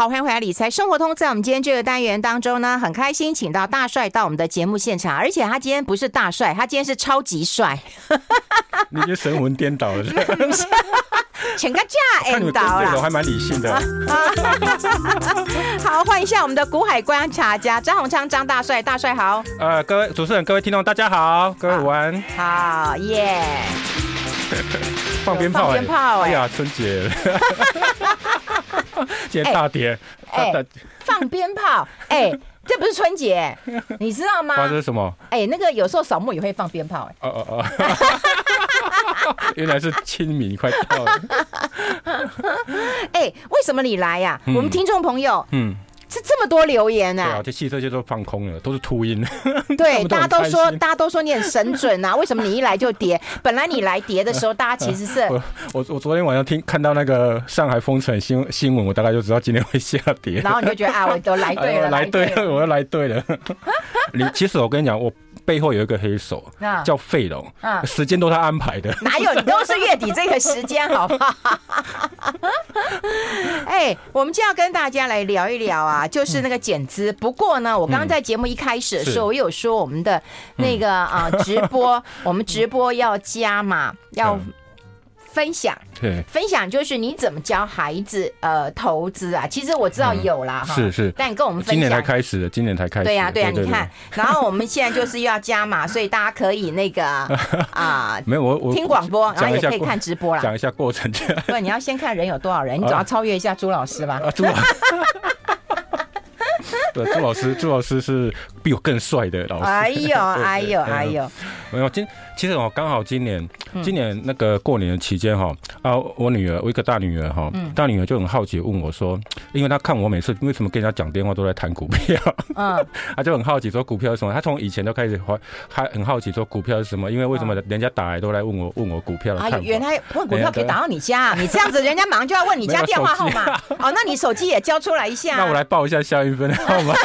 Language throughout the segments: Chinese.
好，欢迎回来理财生活通。在我们今天这个单元当中呢，很开心请到大帅到我们的节目现场，而且他今天不是大帅，他今天是超级帅。你就神魂颠倒了，请个假，end 倒了。我还蛮理性的。好，欢迎一下我们的古海观察家张宏昌张大帅，大帅好。呃，各位主持人、各位听众，大家好，各位午安。好耶。放鞭炮，放鞭炮，哎呀，春节。今天大跌，哎，放鞭炮，哎，这不是春节，你知道吗？这是什么？哎，那个有时候扫墓也会放鞭炮，哎，哦哦哦，原来是清明快到了。哎，为什么你来呀？我们听众朋友，嗯。是这么多留言啊！对啊，这汽车就都放空了，都是秃鹰。对，大家都说，大家都说你很神准啊！为什么你一来就跌？本来你来跌的时候，大家其实是 我我，我昨天晚上听看到那个上海封城新新闻，我大概就知道今天会下跌。然后你就觉得啊，我都来对了，来对了，我又来对了。你其实我跟你讲，我。背后有一个黑手，叫费龙，时间都是他安排的。哪有？你都是月底这个时间，好不好？哎，我们就要跟大家来聊一聊啊，就是那个减资。不过呢，我刚刚在节目一开始的时候，我有说我们的那个啊直播，我们直播要加嘛，要。分享，对，分享就是你怎么教孩子呃投资啊？其实我知道有啦，哈，是是，但你跟我们分享，今年才开始的，今年才开始，对呀对呀，你看，然后我们现在就是又要加码，所以大家可以那个 啊，没有我我听广播，然后也可以看直播啦，讲一下过程。对，你要先看人有多少人，你总要超越一下朱老师吧？啊朱老师，对，朱老师，朱老师是比我更帅的老师。哎呦 哎呦哎呦，没有今。其实我刚好今年，今年那个过年的期间哈啊，我女儿，我一个大女儿哈，大女儿就很好奇问我说，因为她看我每次为什么跟人家讲电话都在谈股票，嗯，她就很好奇说股票是什么，她从以前就开始还还很好奇说股票是什么，因为为什么人家打来都来问我问我股票的看法。原来问股票可以打到你家，你这样子人家马上就要问你家电话号码，哦，那你手机也交出来一下。那我来报一下夏云芬的号码。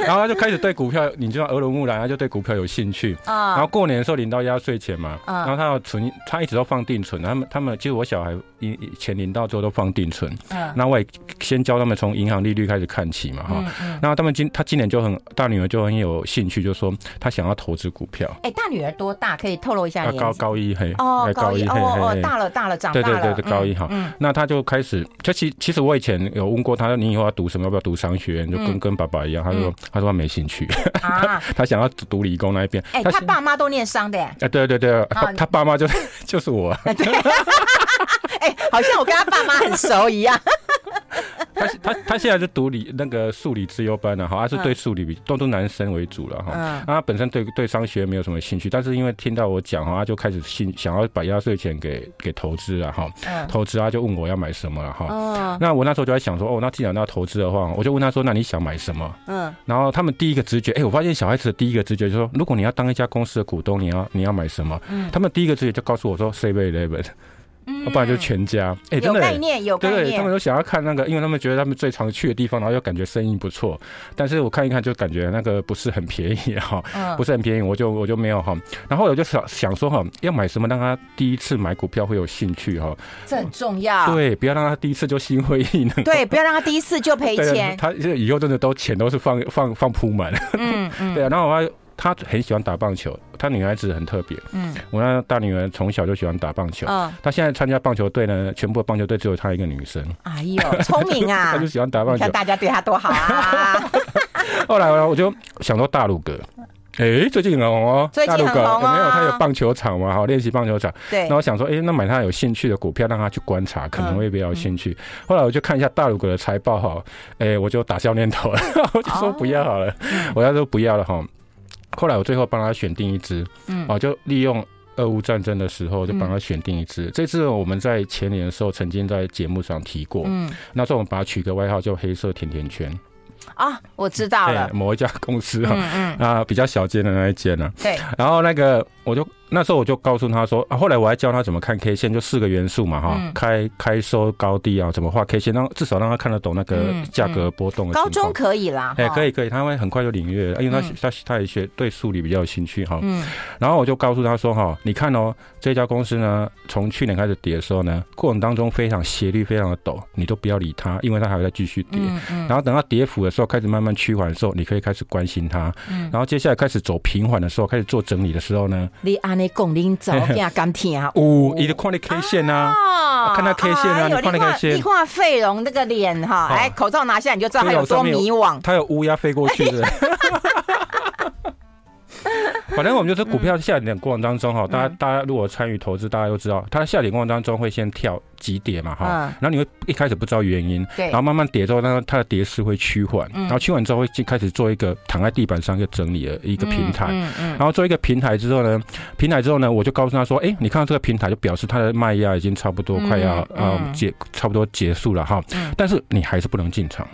然后他就开始对股票，你知道耳濡目染，他就对股票有兴趣。然后过年的时候领到压岁钱嘛，然后他要存，他一直都放定存。他们他们其实我小孩以钱领到之后都放定存。那我也先教他们从银行利率开始看起嘛，哈。然后他们今他今年就很大女儿就很有兴趣，就说她想要投资股票。哎，大女儿多大？可以透露一下？高高一嘿。哦，高一哦大了大了长大了。对对对对，高一哈。那他就开始，就其其实我以前有问过他，你以后要读什么？要不要读商学院？就跟跟爸爸一样，他说。他说他没兴趣啊，他想要读理工那一边。哎，他爸妈都念商的。哎，对对对，他爸妈就 就是我。哎，好像我跟他爸妈很熟一样。他他他现在是读理那个数理资优班的哈，他是对数理比都都男生为主了哈。那他本身对对商学没有什么兴趣，但是因为听到我讲哈，他就开始兴想要把压岁钱给给投资了哈。投资啊，就问我要买什么了哈。那我那时候就在想说，哦，那既然要投资的话，我就问他说，那你想买什么？嗯。然后他们第一个直觉，哎，我发现小孩子的第一个直觉就是说，如果你要当一家公司的股东，你要你要买什么？嗯。他们第一个直觉就告诉我说，Seven Eleven。要不然就全家，哎，真的，有概念，有概念。对，他们都想要看那个，因为他们觉得他们最常去的地方，然后又感觉生意不错。但是我看一看，就感觉那个不是很便宜哈，不是很便宜，我就我就没有哈。然后我就想想说哈，要买什么让他第一次买股票会有兴趣哈？这很重要。对，不要让他第一次就心灰意冷。对，不要让他第一次就赔钱。他以后真的都钱都是放放放铺满。嗯嗯。对啊，然后我。他很喜欢打棒球，他女孩子很特别。嗯，我那大女儿从小就喜欢打棒球。嗯，她现在参加棒球队呢，全部的棒球队只有她一个女生。哎呦，聪明啊！她就喜欢打棒球。看大家对她多好啊！后来我就想说大陆哥，哎，最近很红哦。最近很红哦。有没有？他有棒球场嘛？好，练习棒球场。对。那我想说，哎，那买他有兴趣的股票，让他去观察，可能会比较有兴趣。后来我就看一下大陆哥的财报哈，哎，我就打消念头了，我就说不要好了，我要说不要了哈。后来我最后帮他选定一只，嗯，啊，就利用俄乌战争的时候就帮他选定一只。嗯、这次我们在前年的时候曾经在节目上提过，嗯，那时候我们把它取个外号叫“黑色甜甜圈”。啊，我知道了，某一家公司啊，嗯嗯，啊，比较小间的那一间呢，对。然后那个我就那时候我就告诉他说啊，后来我还教他怎么看 K 线，就四个元素嘛哈，嗯、开开收高低啊，怎么画 K 线，让至少让他看得懂那个价格波动的、嗯嗯。高中可以啦，哎，可以可以，他会很快就领略，因为他他他也学对数理比较有兴趣哈。嗯。然后我就告诉他说哈，你看哦，这家公司呢，从去年开始跌的时候呢，过程当中非常斜率非常的陡，你都不要理它，因为它还会再继续跌。嗯嗯。然后等到跌幅的时候开始慢慢趋缓的时候，你可以开始关心它。嗯。然后接下来开始走平缓的时候，开始做整理的时候呢，你按你讲你早点敢听啊。五，你的看你 K 线啊，看他 K 线啊，你看那 K 线。你画费龙那个脸哈，哎，口罩拿下你就知道他有多迷惘。他有乌鸦飞过去的。反正我们就是股票下跌的过程当中哈，大家大家如果参与投资，大家都知道，它下跌过程当中会先跳急跌嘛哈，然后你会一开始不知道原因，然后慢慢跌之后，那它的跌势会趋缓，然后趋缓之后会开始做一个躺在地板上一个整理的一个平台，然后做一个平台之后呢，平台之后呢，我就告诉他说，哎，你看到这个平台就表示它的卖压已经差不多快要啊结差不多结束了哈，但是你还是不能进场。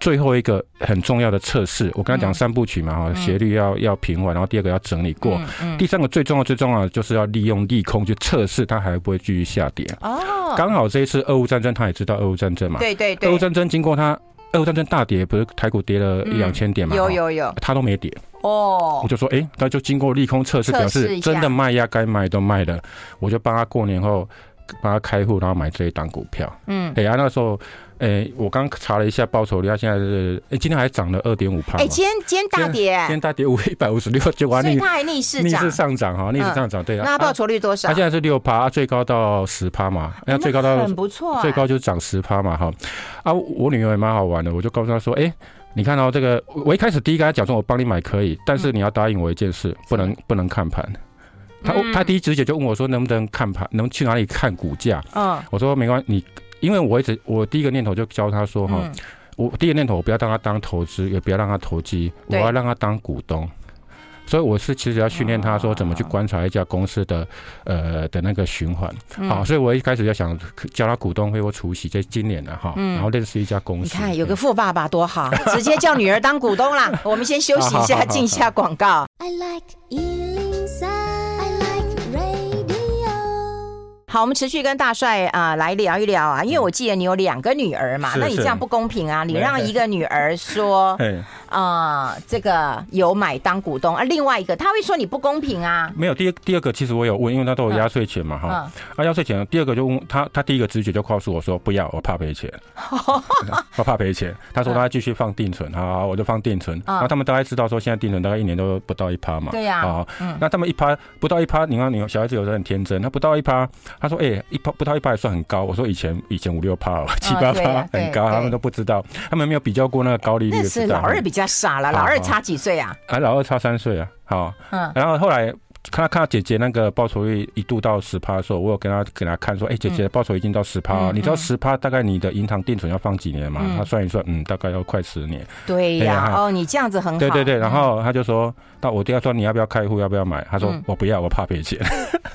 最后一个很重要的测试，我刚才讲三部曲嘛哈，斜率要要平缓，然后第二个要整理过，第三个最重要最重要的就是要利用利空去测试它还会不会继续下跌。哦，刚好这一次俄乌战争，他也知道俄乌战争嘛，对对对，俄乌战争经过它俄乌战争大跌，不是台股跌了一两千点嘛，有有有，它都没跌。哦，我就说，哎，那就经过利空测试，表示真的卖压该卖都卖了，我就帮他过年后帮他开户，然后买这一档股票。嗯，哎呀，那时候。哎、欸，我刚查了一下报酬率，它现在是哎、欸，今天还涨了二点五趴。哎，今天今天大跌，今天大跌五一百五十六，就完了。所以它还逆势逆势上涨哈，逆势上涨，对啊。那报酬率多少？它现在是六趴，最高到十趴嘛。那最高到很不错，最高就涨十趴嘛哈。啊，我女儿也蛮好玩的，我就告诉她说，哎、欸，你看到这个，我一开始第一个她讲说，我帮你买可以，但是你要答应我一件事，不能不能看盘。她她第一直觉就问我说，能不能看盘，能去哪里看股价？嗯，我说没关系，你。因为我一直我第一个念头就教他说哈，我第一个念头我不要让他当投资，也不要让他投机，我要让他当股东。所以我是其实要训练他说怎么去观察一家公司的呃的那个循环。好，所以我一开始就想教他股东会或除夕，在今年的哈，然后认识一家公司。你看有个富爸爸多好，直接叫女儿当股东啦。我们先休息一下，进一下广告。好，我们持续跟大帅啊、呃、来聊一聊啊，因为我记得你有两个女儿嘛，那你这样不公平啊！你让一个女儿说。啊、呃，这个有买当股东。啊，另外一个他会说你不公平啊。没有，第二第二个其实我有问，因为他都有压岁钱嘛，哈、嗯，啊压岁钱，第二个就问他，他第一个直觉就告诉我说不要，我怕赔钱，我怕赔钱。他说他继续放定存，好，我就放定存。然后他们大概知道说现在定存大概一年都不到一趴嘛，对呀，啊，那他们一趴不到一趴，你看你小孩子有时候很天真，他不到一趴，他说哎一趴不到一趴也算很高，我说以前以前五六趴七八趴很高，他们都不知道，他们没有比较过那个高利率，那是老二比较。傻了，老二差几岁啊？啊，老二差三岁啊。好，嗯，然后后来。看他看到姐姐那个报酬率一度到十趴的时候，我有跟他给他看说，哎，姐姐报酬已经到十趴，你知道十趴大概你的银行定存要放几年吗？他算一算，嗯，大概要快十年。对呀，哦，你这样子很好。对对对，然后他就说，那我第二说你要不要开户，要不要买？他说我不要，我怕赔钱。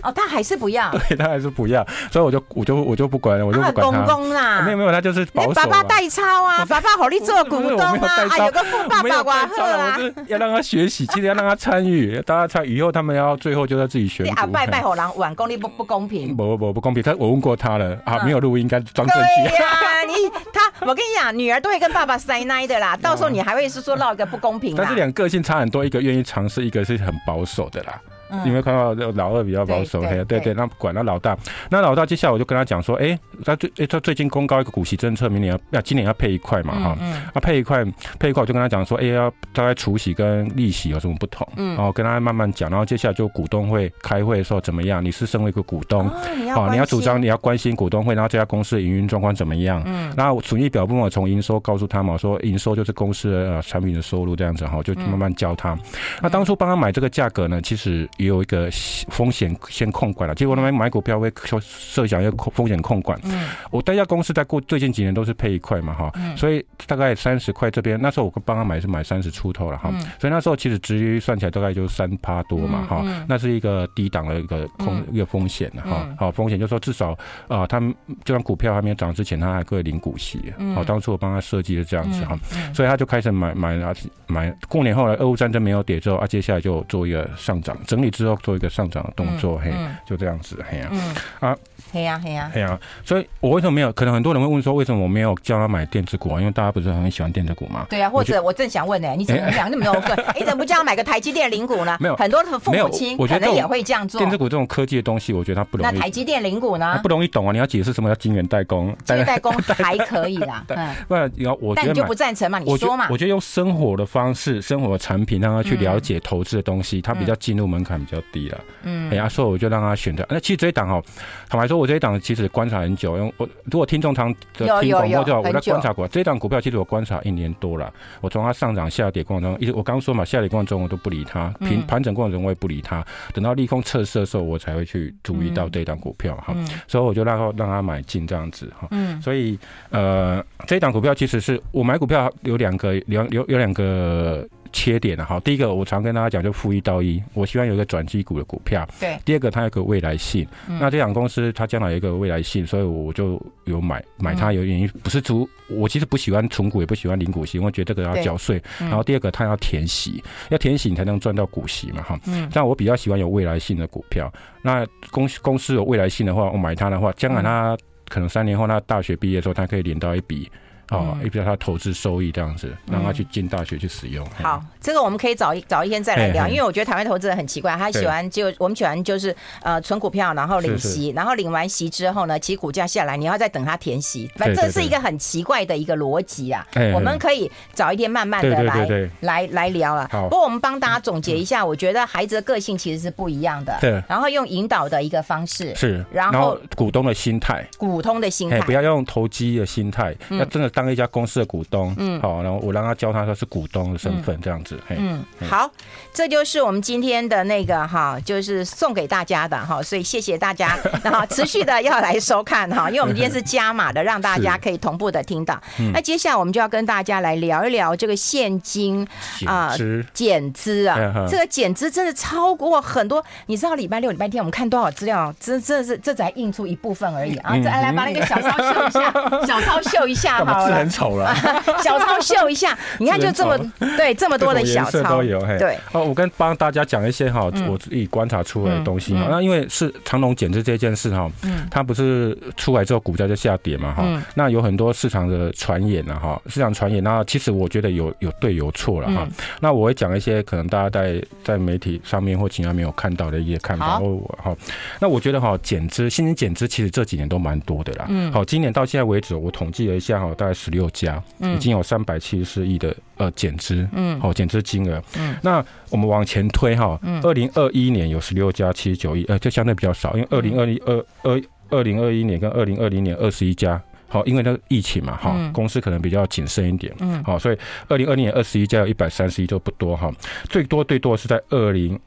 哦，他还是不要。对，他还是不要，所以我就我就我就不管了，我就不管他。公公啦，没有没有，他就是保守。爸爸代操啊，爸爸好你做股东啊，有个富爸爸哇呵啊，要让他学习，记得要让他参与，大家参与以后，他们要最后就在自己学。啊，拜拜好狼晚功力不不公平，不不不公平。他我问过他了啊，没有录音，应该装正气。对呀，你他，我跟你讲，女儿都会跟爸爸塞奶的啦，到时候你还会是说闹一个不公平。但是两个个性差很多，一个愿意尝试，一个是很保守的啦。你有没有看到老二比较保守？对对对，那管他老大，那老大接下来我就跟他讲说，哎，他最哎他最近公告一个股息政策，明年要要今年要配一块嘛哈，啊配一块配一块，我就跟他讲说，哎要大概除息跟利息有什么不同？然后跟他慢慢讲，然后接下来就股东会开会的时候怎么样？你是身为一个股东，好，你要主张你要关心股东会，然后这家公司的营运状况怎么样？嗯，然后损益表部分我从营收告诉他嘛，说营收就是公司的产品的收入这样子哈，就慢慢教他。那当初帮他买这个价格呢，其实也有一个。风险先控管了，结果他们买股票会设设想要风险控管。嗯，我这家公司在过最近几年都是配一块嘛哈，所以大概三十块这边，那时候我帮他买是买三十出头了哈，所以那时候其实殖利率算起来大概就三趴多嘛哈，那是一个低档的一个空一个风险哈，好风险就是说至少啊，他们就算股票还没有涨之前，他还可以领股息。好，当初我帮他设计的这样子哈，所以他就开始买买啊买。过年后来俄乌战争没有跌之后啊，接下来就做一个上涨整理之后做一个上涨的动作，嘿，就这样子，嘿呀，啊。嘿呀嘿呀，嘿呀，所以我为什么没有？可能很多人会问说，为什么我没有叫他买电子股啊？因为大家不是很喜欢电子股吗？对啊，或者我正想问呢，你怎么讲那么多个？你怎么不叫他买个台积电零股呢？没有，很多的父母亲可能也会这样做。电子股这种科技的东西，我觉得它不容易。那台积电零股呢？不容易懂啊！你要解释什么叫晶圆代工？晶圆代工 还可以啦，嗯，不然要我，但你就不赞成嘛？你说嘛？我觉得用生活的方式、生活的产品，让他去了解投资的东西，他比较进入门槛比较低了。嗯，哎呀，所以我就让他选择。那其实这一档哦，坦白说，我这一档其实观察很久，因为我如果听众常听广播就好，我在观察过这一档股票，其实我观察一年多了。我从它上涨、下跌过程中，一直我刚刚说嘛，下跌过程中我都不理它，平盘整过程中我也不理它，等到利空测试的时候，我才会去注意到这一档股票哈。所以我就让它让他买进这样子哈。嗯，所以呃，这一档股票其实是我买股票有两个两有有两个。缺点了哈，第一个我常跟大家讲，就负一到一，我希望有一个转机股的股票。对。第二个它有个未来性，嗯、那这档公司它将来有一个未来性，所以我就有买买它有原因，不是出我其实不喜欢存股，也不喜欢领股息，因为我觉得这个要缴税。嗯、然后第二个它要填息，要填息你才能赚到股息嘛哈。嗯。但我比较喜欢有未来性的股票。那公公司有未来性的话，我买它的话，将来它可能三年后他大学毕业的时候，它可以领到一笔。哦，也比较他投资收益这样子，让他去进大学去使用。好，这个我们可以早一早一天再来聊，因为我觉得台湾投资人很奇怪，他喜欢就我们喜欢就是呃存股票，然后领息，然后领完息之后呢，其实股价下来，你要再等他填息，反正这是一个很奇怪的一个逻辑啊。我们可以早一天慢慢的来来来聊了。不过我们帮大家总结一下，我觉得孩子的个性其实是不一样的。对。然后用引导的一个方式是，然后股东的心态，股东的心态，不要用投机的心态，要真的当。一家公司的股东，嗯，好，然后我让他教他说是股东的身份，这样子，嗯，好，这就是我们今天的那个哈，就是送给大家的哈，所以谢谢大家，然后持续的要来收看哈，因为我们今天是加码的，让大家可以同步的听到。那接下来我们就要跟大家来聊一聊这个现金啊减资啊，这个减资真的超过很多，你知道礼拜六、礼拜天我们看多少资料，真这是这才印出一部分而已啊，再来把那个小抄秀一下，小抄秀一下好了。很丑了，小抄秀一下，你看就这么对这么多的小抄都有，对哦，我跟帮大家讲一些哈，我自己观察出来的东西哈。那因为是长隆减资这件事哈，它不是出来之后股价就下跌嘛哈。那有很多市场的传言了哈，市场传言，那其实我觉得有有对有错了哈。那我会讲一些可能大家在在媒体上面或其他没有看到的一些看法。好，那我觉得哈减资，现金减资其实这几年都蛮多的啦。嗯，好，今年到现在为止，我统计了一下哈，大概十六家，已经有三百七十四亿的呃减资，嗯，好减资金额，嗯，那我们往前推哈，二零二一年有十六家七十九亿，呃，就相对比较少，因为二零二一二二二零二一年跟二零二零年二十一家，好，因为那个疫情嘛，哈，公司可能比较谨慎一点，嗯，好，所以二零二零年二十一家有一百三十一就不多哈，最多最多是在二零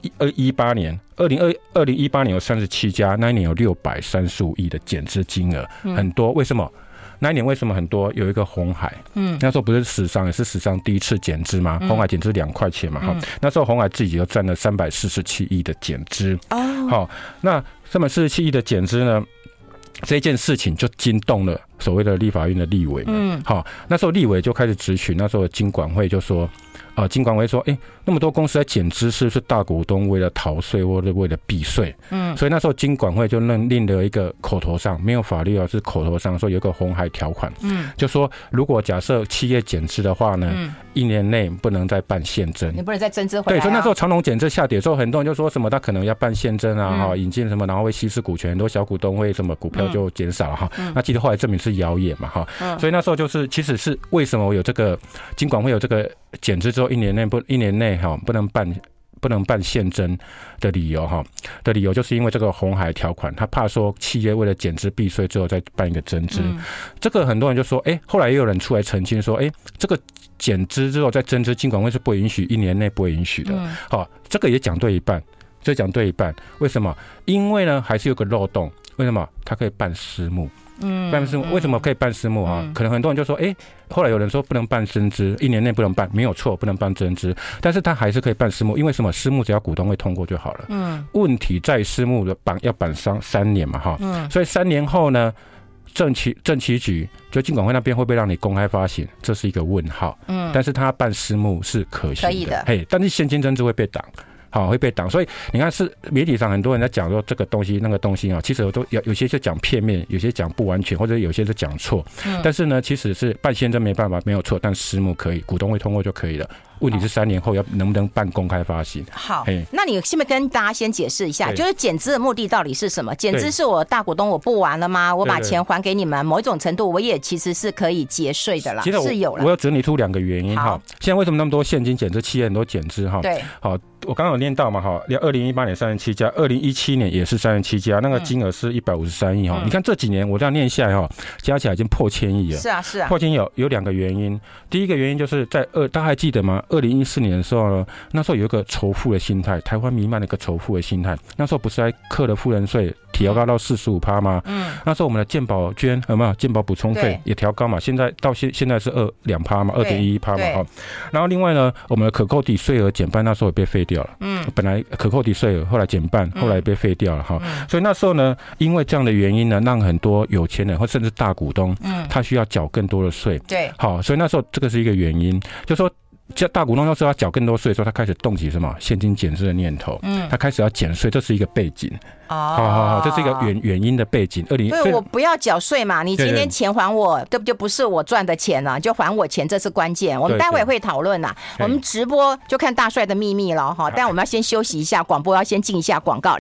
一二一八年，二零二二零一八年有三十七家，那一年有六百三十五亿的减资金额，很多，为什么？那一年为什么很多？有一个红海，嗯，那时候不是史上也是史上第一次减资吗？红海减资两块钱嘛，哈，那时候红海自己就赚了三百四十七亿的减资，哦，好，那三百四十七亿的减资呢，这件事情就惊动了所谓的立法院的立委，嗯，好，那时候立委就开始质询，那时候经管会就说。啊，金管会说，哎、欸，那么多公司在减资，是不是大股东为了逃税或者为了避税？嗯，所以那时候金管会就认定了一个口头上，没有法律啊，是口头上说有一个红海条款，嗯，就说如果假设企业减资的话呢，嗯，一年内不能再办现增，你不能再增资回来、啊。对，所以那时候长隆减资下跌之后，很多人就说什么他可能要办现增啊，哈、嗯，引进什么，然后会稀释股权，很多小股东会什么股票就减少哈。嗯、那其实后来证明是谣言嘛，哈。嗯、所以那时候就是其实是为什么我有这个金管会有这个减资之后一年内不一年内哈不能办不能办现征的理由哈的理由就是因为这个红海条款，他怕说企业为了减资避税之后再办一个增资，嗯、这个很多人就说哎、欸，后来也有人出来澄清说哎、欸，这个减资之后再增资，金管会是不允许一年内不允许的。好，这个也讲对一半，这讲对一半，为什么？因为呢还是有个漏洞，为什么？它可以办私募。嗯，办私募为什么可以办私募哈？可能很多人就说，哎，后来有人说不能办增资，一年内不能办，没有错，不能办增资，但是他还是可以办私募，因为什么？私募只要股东会通过就好了。嗯，问题在私募的绑要绑上三年嘛哈。嗯，所以三年后呢，政企政企局就金管会那边会不会让你公开发行？这是一个问号。嗯，但是他办私募是可行的，可以的。嘿，但是现金增资会被挡。好会被挡。所以你看是媒体上很多人在讲说这个东西那个东西啊，其实我都有有些就讲片面，有些讲不完全，或者有些是讲错。但是呢，其实是办先真没办法没有错，但私募可以，股东会通过就可以了。问题是三年后要能不能办公开发行？好，那你现在跟大家先解释一下，就是减资的目的到底是什么？减资是我大股东我不玩了吗？我把钱还给你们，某一种程度我也其实是可以节税的啦。其实是有了，我要整理出两个原因哈。现在为什么那么多现金减资？企业很多减资哈？对，好。我刚刚有念到嘛，哈，二零一八年三十七家，二零一七年也是三十七家，那个金额是一百五十三亿哈。你看这几年我这样念下来哈，加起来已经破千亿了。是啊，是啊。破千亿有有两个原因，第一个原因就是在二，大家还记得吗？二零一四年的时候呢，那时候有一个仇富的心态，台湾弥漫了一个仇富的心态。那时候不是还克了富人税，调高到四十五趴吗？嗯。那时候我们的健保捐有没有健保补充费也调高嘛？现在到现现在是二两趴嘛，二点一一趴嘛哈。然后另外呢，我们的可扣抵税额减半，那时候也被废掉了。嗯。本来。可扣抵税额后来减半，后来被废掉了哈。所以那时候呢，因为这样的原因呢，让很多有钱人或甚至大股东，嗯，他需要缴更多的税。对，好，所以那时候这个是一个原因，就说叫大股东要说要缴更多税的时候，他开始动起什么现金减税的念头。嗯，他开始要减税，这是一个背景。哦，好好好，这是一个原原因的背景。二零，所以我不要缴税嘛，你今天钱还我，这不就不是我赚的钱了，就还我钱，这是关键。我们待会会讨论呐，我们直播就看大帅的秘密了哈。但我们要先休息一下，广播要先进一下广告。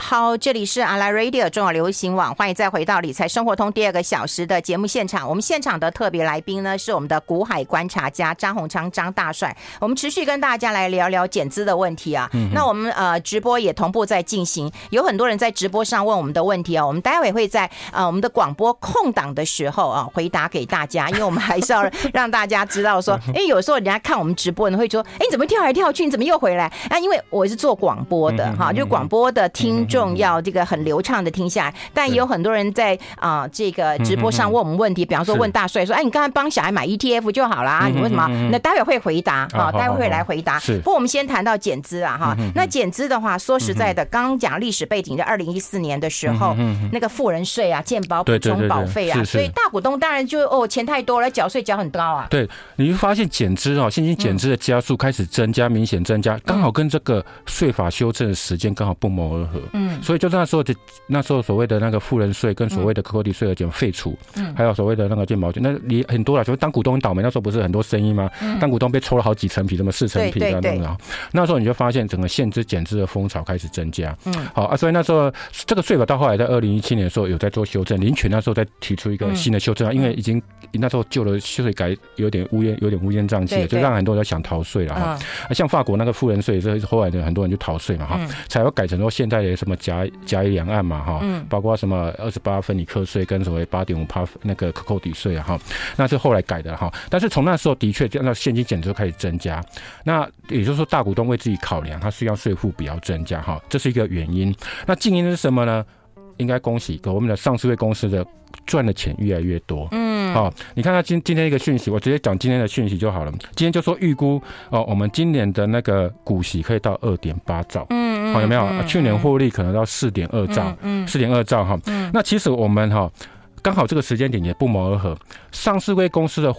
好，这里是阿拉 Radio 中广流行网，欢迎再回到理财生活通第二个小时的节目现场。我们现场的特别来宾呢是我们的股海观察家张鸿昌张大帅。我们持续跟大家来聊聊减资的问题啊。嗯、那我们呃直播也同步在进行，有很多人在直播上问我们的问题啊。我们待会会在呃我们的广播空档的时候啊回答给大家，因为我们还是要让大家知道说，哎，有时候人家看我们直播呢会说，哎，你怎么跳来跳去？你怎么又回来？啊，因为我是做广播的哈，就广播的听。重要，这个很流畅的听下来，但也有很多人在啊、呃、这个直播上问我们问题，比方说问大帅说，哎，你刚才帮小孩买 ETF 就好啦，你为什么？那待会会回答啊，待会会来回答。是，不过我们先谈到减资啊哈，那减资的话，说实在的，刚刚讲历史背景，在二零一四年的时候，那个富人税啊，健保补充保费啊，所以大股东当然就哦钱太多了，缴税缴很高啊。对，你会发现减资哦，现金减资的加速开始增加，明显增加，刚好跟这个税法修正的时间刚好不谋而合。嗯，所以就那时候的那时候所谓的那个富人税跟所谓的可扣抵税额减废除，嗯，还有所谓的那个建保金，那你很多了，就是当股东倒霉那时候不是很多声音吗？嗯，当股东被抽了好几层皮，什么四层皮啊那种，那时候你就发现整个限制减资的风潮开始增加，嗯，好啊，所以那时候这个税法到后来在二零一七年的时候有在做修正，林权那时候在提出一个新的修正啊，因为已经那时候旧的税改有点乌烟有点乌烟瘴气了，就让很多人想逃税了哈，像法国那个富人税也是后来的很多人就逃税嘛哈，才会改成说现在的什么甲甲乙两岸嘛哈，包括什么二十八分离课税跟所谓八点五趴那个可扣抵税啊哈，那是后来改的哈。但是从那时候的确，那现金减值开始增加，那也就是说大股东为自己考量，他需要税负比较增加哈，这是一个原因。那静因是什么呢？应该恭喜我们的上市柜公司的赚的钱越来越多。嗯，好，你看他今今天一个讯息，我直接讲今天的讯息就好了。今天就说预估哦，我们今年的那个股息可以到二点八兆。嗯，好，有没有？去年获利可能到四点二兆。嗯，四点二兆哈。嗯，那其实我们哈刚好这个时间点也不谋而合，上市柜公司的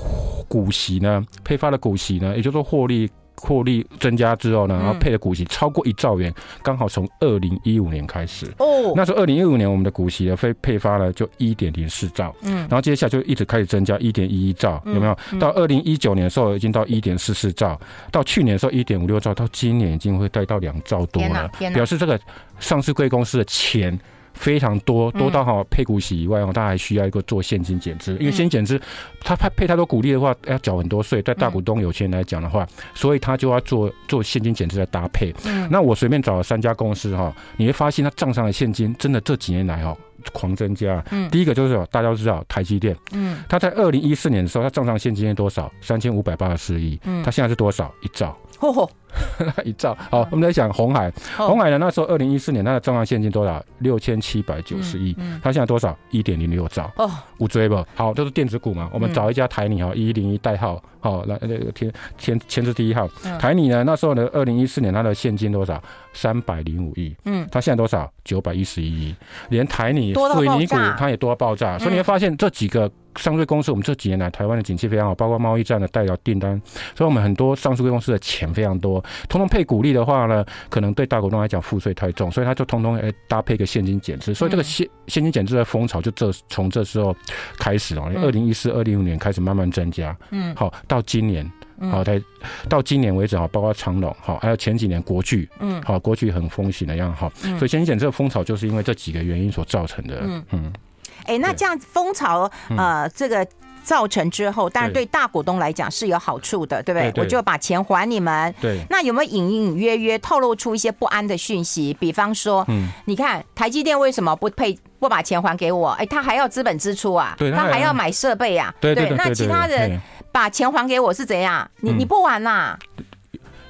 股息呢，配发的股息呢，也就是说获利。获利增加之后呢，然后配的股息超过一兆元，刚好从二零一五年开始哦。那时候二零一五年我们的股息的配配发呢就一点零四兆，嗯，然后接下来就一直开始增加一点一一兆，有没有？到二零一九年的时候已经到一点四四兆，到去年的时候一点五六兆，到今年已经会带到两兆多了，表示这个上市贵公司的钱。非常多，多到哈配股息以外哦，他还需要一个做现金减资，因为现金减资，他配配太多股利的话，要缴很多税。在大股东有钱人来讲的话，所以他就要做做现金减资来搭配。那我随便找了三家公司哈，你会发现他账上的现金真的这几年来哈狂增加。第一个就是大家都知道台积电，嗯，他在二零一四年的时候，他账上现金是多少？三千五百八十四亿，嗯，他现在是多少？一兆。一兆。好，我们在讲红海，红海呢那时候二零一四年它的账上现金多少？六千七百九十亿，它现在多少？一点零六兆。哦，五追吧？好，都是电子股嘛。我们找一家台泥哈，一一零一代号，好来那个填填签字第一号。台泥呢，那时候呢二零一四年它的现金多少？三百零五亿，嗯，它现在多少？九百一十一亿，连台泥水泥股它也多到爆炸，所以你会发现这几个上市公司，我们这几年来台湾的景气非常好，包括贸易战的代表订单，所以我们很多上市公司的钱非常多，通通配股利的话呢，可能对大股东来讲赋税太重，所以他就通通诶搭配一个现金减资，所以这个现现金减资的风潮就这从这时候开始哦，二零一四、二零一五年开始慢慢增加，嗯，好，到今年。好，在到今年为止啊，包括长隆，好，还有前几年国巨，嗯，好，国巨很风行的样，好，所以先减这个风潮，就是因为这几个原因所造成的，嗯。嗯。哎，那这样蜂巢，呃，这个造成之后，但是对大股东来讲是有好处的，对不对？我就把钱还你们。对。那有没有隐隐约约透露出一些不安的讯息？比方说，嗯，你看台积电为什么不配不把钱还给我？哎，他还要资本支出啊，对，他还要买设备啊，对对。那其他人。把钱还给我是怎样？你你不还呐、啊嗯？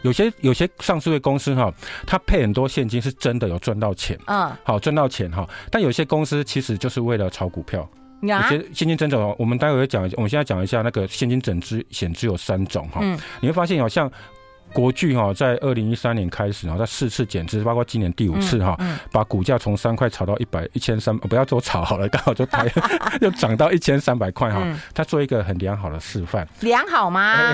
有些有些上市的公司哈，它配很多现金，是真的有赚到钱，嗯，好赚到钱哈。但有些公司其实就是为了炒股票，有些现金增长。我们待会会讲，我们现在讲一下那个现金整资险资有三种哈。嗯，你会发现好像。国巨哈，在二零一三年开始，然后在四次减资，包括今年第五次哈，把股价从三块炒到一百一千三，不要说炒好了，刚好就抬，又涨到一千三百块哈。他做一个很良好的示范，良好吗？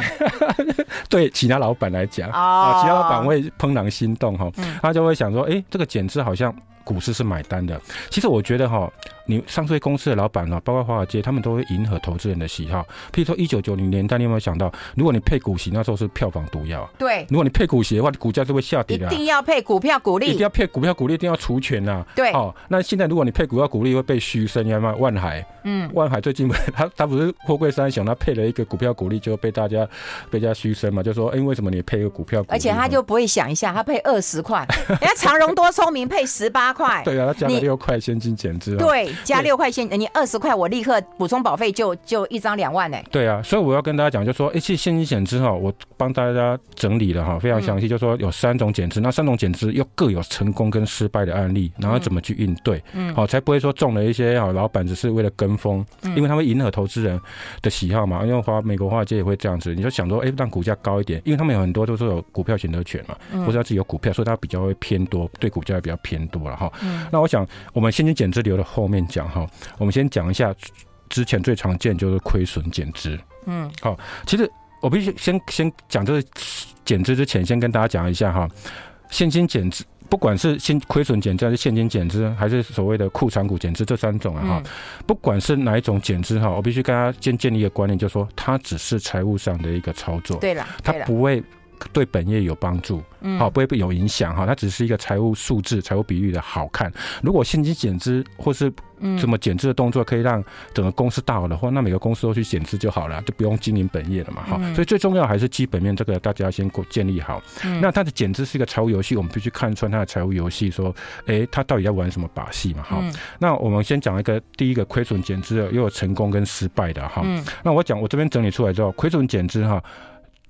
对其他老板来讲，啊，其他老板会怦然心动哈，他就会想说，哎，这个减资好像。股市是买单的，其实我觉得哈，你上市公司的老板呢，包括华尔街，他们都会迎合投资人的喜好。譬如说一九九零年代，你有没有想到，如果你配股息，那时候是票房毒药。对，如果你配股息的话，股价就会下跌的。一定要配股票股利，一定要配股票股利，一定要除权啊。对，哦，那现在如果你配股票股利会被嘘声，要卖万海，嗯，万海最近 他他不是货柜三雄，他配了一个股票股利，就被大家被大家嘘声嘛，就说，哎，为什么你配一个股票股？而且他就不会想一下，他配二十块，人家长荣多聪明，配十八块。对啊，他加了。六块现金减资，对，加六块现，你二十块，我立刻补充保费就就一张两万呢。对啊，所以我要跟大家讲，就说，哎，其实现金减资哈，我帮大家整理了哈，非常详细，就说有三种减资，那三种减资又各有成功跟失败的案例，然后怎么去应对，嗯，好，才不会说中了一些啊，老板只是为了跟风，因为他会迎合投资人的喜好嘛，因为华美国华尔街也会这样子，你就想说，哎，让股价高一点，因为他们有很多都是有股票选择权嘛，或者他自己有股票，所以他比较会偏多，对股价比较偏多了哈。那我想。我们现金减资流的后面讲哈，我们先讲一下之前最常见就是亏损减资。嗯，好，其实我必须先先讲这个减资之前，先跟大家讲一下哈，现金减资，不管是现亏损减资还是现金减资，还是所谓的库藏股减资这三种啊哈，不管是哪一种减资哈，我必须跟大家先建立一个观念，就是说它只是财务上的一个操作，对了，它不会。对本业有帮助，好，不会有影响哈，它只是一个财务数字、财务比率的好看。如果现金减资或是怎么减资的动作可以让整个公司大好的话，那每个公司都去减资就好了，就不用经营本业了嘛，哈。所以最重要还是基本面，这个大家先建立好。那它的减资是一个财务游戏，我们必须看穿它的财务游戏，说，哎，它到底在玩什么把戏嘛，哈。那我们先讲一个第一个亏损减资，又有成功跟失败的哈。那我讲我这边整理出来之后，亏损减资哈。